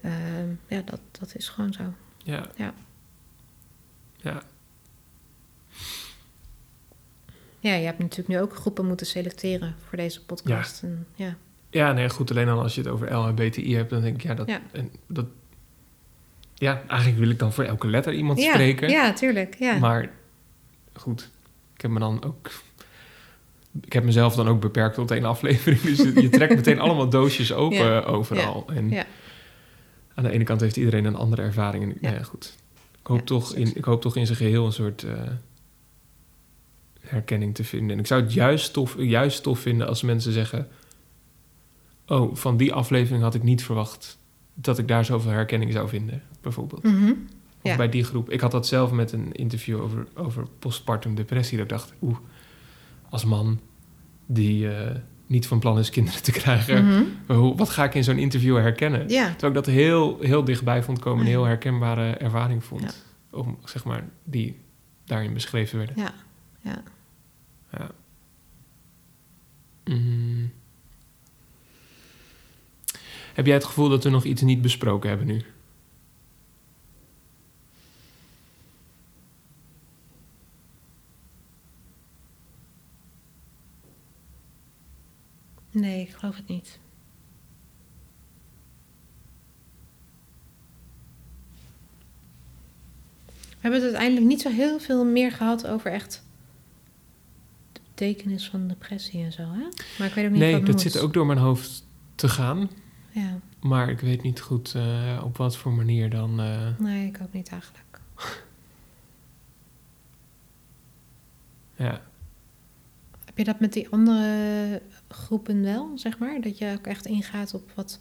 ehm, ja, dat, dat is gewoon zo. Ja. Ja. Ja. Ja, je hebt natuurlijk nu ook groepen moeten selecteren voor deze podcast. En, ja. Ja, nee, goed. Alleen al als je het over LHBTI hebt, dan denk ik, ja, dat... Ja. En dat ja, eigenlijk wil ik dan voor elke letter iemand ja, spreken. ja, tuurlijk. Ja. Maar goed, ik heb me dan ook... Ik heb mezelf dan ook beperkt tot één aflevering. Dus je trekt meteen allemaal doosjes open Ja. overal. En Ja. aan de ene kant heeft iedereen een andere ervaring. En, Ja. nou ja, goed. Ik hoop, toch in, ik hoop toch in zijn geheel een soort eh, herkenning te vinden. En ik zou het juist tof, juist tof vinden als mensen zeggen... Oh, van die aflevering had ik niet verwacht dat ik daar zoveel herkenning zou vinden, bijvoorbeeld. Of Ja. bij die groep. Ik had dat zelf met een interview over, over postpartum depressie. Dat ik dacht, oeh, als man die eh, niet van plan is kinderen te krijgen... Mhm. hoe, wat ga ik in zo'n interview herkennen? Ja, Terwijl ik dat heel, heel dichtbij vond komen. Een heel herkenbare ervaring vond. Ja. Om, zeg maar, die daarin beschreven werden. ja, ja. Ja. Mm. Heb jij het gevoel dat we nog iets niet besproken hebben nu? Nee, ik geloof het niet. We hebben het uiteindelijk niet zo heel veel meer gehad over echt de betekenis van depressie en zo, hè? Maar ik weet ook niet Nee, wat dat moet. zit ook door mijn hoofd te gaan. Ja, Maar ik weet niet goed eh, op wat voor manier dan. eh, nee, ik ook niet eigenlijk. ja. Heb je dat met die andere groepen wel, zeg maar? Dat je ook echt ingaat op wat...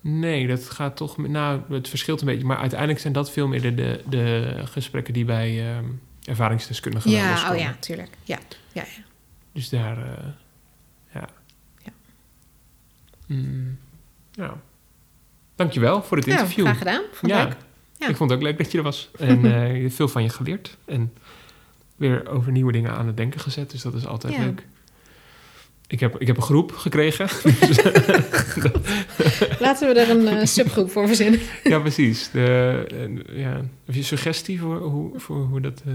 Nee, dat gaat toch. Nou, het verschilt een beetje. Maar uiteindelijk zijn dat veel meer de, de, de gesprekken die bij ehm, ervaringsdeskundigen Ja, oh ja, tuurlijk. Ja, ja, ja. Dus daar. eh, ja. Ja. Mm, ja. Dankjewel voor het Nou, interview. graag gedaan. Vond ja, leuk. Ja. ik vond het ook leuk dat je er was. En eh, veel van je geleerd. En weer over nieuwe dingen aan het denken gezet. Dus dat is altijd Ja. leuk. Ik heb, ik heb een groep gekregen. Laten we er een eh, subgroep voor verzinnen. ja, precies. De, eh, ja. Heb je een suggestie voor hoe, voor hoe dat... eh,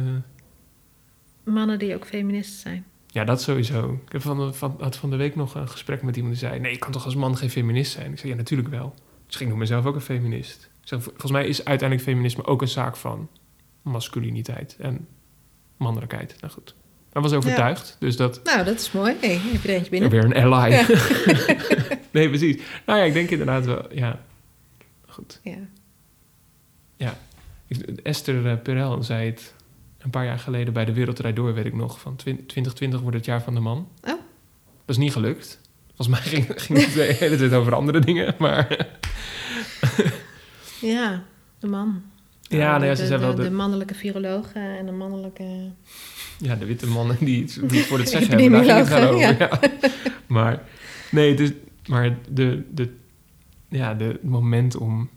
Mannen die ook feministen zijn. Ja, dat sowieso. Ik heb van, de- van, had van de week nog een gesprek met iemand die zei... nee, je kan toch als man geen feminist zijn? Ik zei, ja, natuurlijk wel. Dus ik noem mezelf ook een feminist. Ik volgens mij is uiteindelijk feminisme ook een zaak van masculiniteit en mannelijkheid. Nou goed, hij was overtuigd, dus dat... Nou, dat is mooi. Hey, heb je er eentje binnen? Weer een ally. Ja. nee, precies. Nou ja, ik denk inderdaad wel, ja. Goed. Ja. Ik- Esther eh, Perel zei het een paar jaar geleden bij de Wereldrijd Door, weet ik nog, van twin- 2020 wordt het jaar van de man. Oh. Dat is niet gelukt. Volgens mij ging, ging het de hele tijd over andere dingen, maar... ja, de man. Ja, de, nou ja, ze de, zijn wel de, mannelijke viroloog eh, en de mannelijke... ja, de witte mannen die het, die het voor het zeggen hebben. Daar ging het gaan over. Ja. Maar nee, dus, maar de, de, ja, de moment om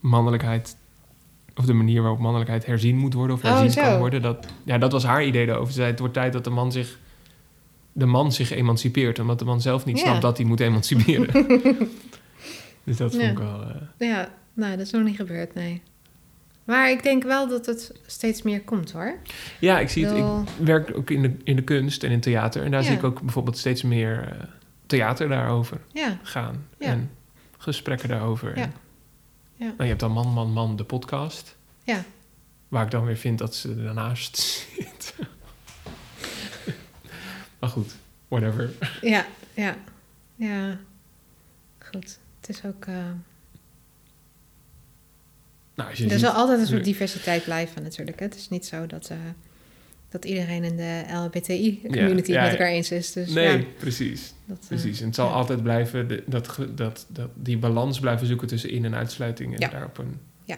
mannelijkheid... of de manier waarop mannelijkheid herzien moet worden... of Oh, herzien kan worden, dat, ja, dat was haar idee daarover. Ze zei, het wordt tijd dat de man zich... de man zich emancipeert... omdat de man zelf niet Ja. snapt dat hij moet emanciperen. dus dat vond ik wel... eh, Ja, nou, dat is nog niet gebeurd, nee. Maar ik denk wel dat het steeds meer komt hoor. Ja, ik zie het. Ik werk ook in de, in de kunst en in theater. En daar Ja. zie ik ook bijvoorbeeld steeds meer eh, theater daarover Ja, gaan. Ja. En gesprekken daarover. Ja. En- Ja. Nou, je hebt dan Man, Man, Man, de podcast. Ja. Waar ik dan weer vind dat ze ernaast zit. maar goed, whatever. ja, ja, ja. Goed. Het is ook. eh, Nou, als je er ziet- zal altijd een soort diversiteit blijven natuurlijk. hè. Het is niet zo dat, eh, dat iedereen in de LHBTI-community Ja, ja, met elkaar eens is. Dus Nee, precies. dat, eh, precies. En het zal altijd blijven, de- dat, dat, dat, die balans blijven zoeken tussen in- en uitsluiting. En daar op een Ja.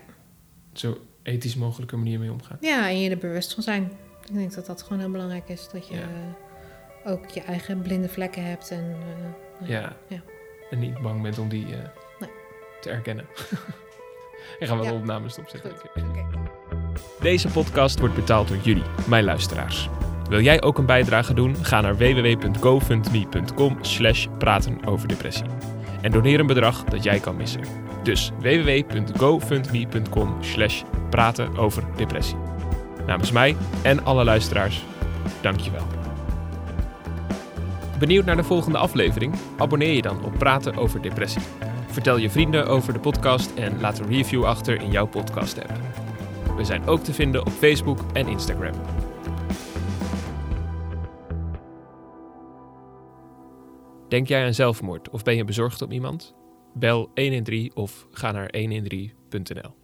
zo ethisch mogelijke manier mee omgaan. Ja, en je er bewust van zijn. Ik denk dat dat gewoon heel belangrijk is. Dat je eh, ook je eigen blinde vlekken hebt. En, Ja. Ja. En niet bang bent om die Nee. te erkennen. en gaan we Ja. de opnames stopzetten. Deze podcast wordt betaald door jullie, mijn luisteraars. Wil jij ook een bijdrage doen? Ga naar www.gofundme.com slash praten over depressie. En doneer een bedrag dat jij kan missen. Dus www.gofundme.com slash praten over depressie. Namens mij en alle luisteraars, dankjewel. Benieuwd naar de volgende aflevering? Abonneer je dan op Praten over Depressie. Vertel je vrienden over de podcast en laat een review achter in jouw podcast-app. We zijn ook te vinden op Facebook en Instagram. Denk jij aan zelfmoord of ben je bezorgd om iemand? Bel 113 of ga naar 113.nl.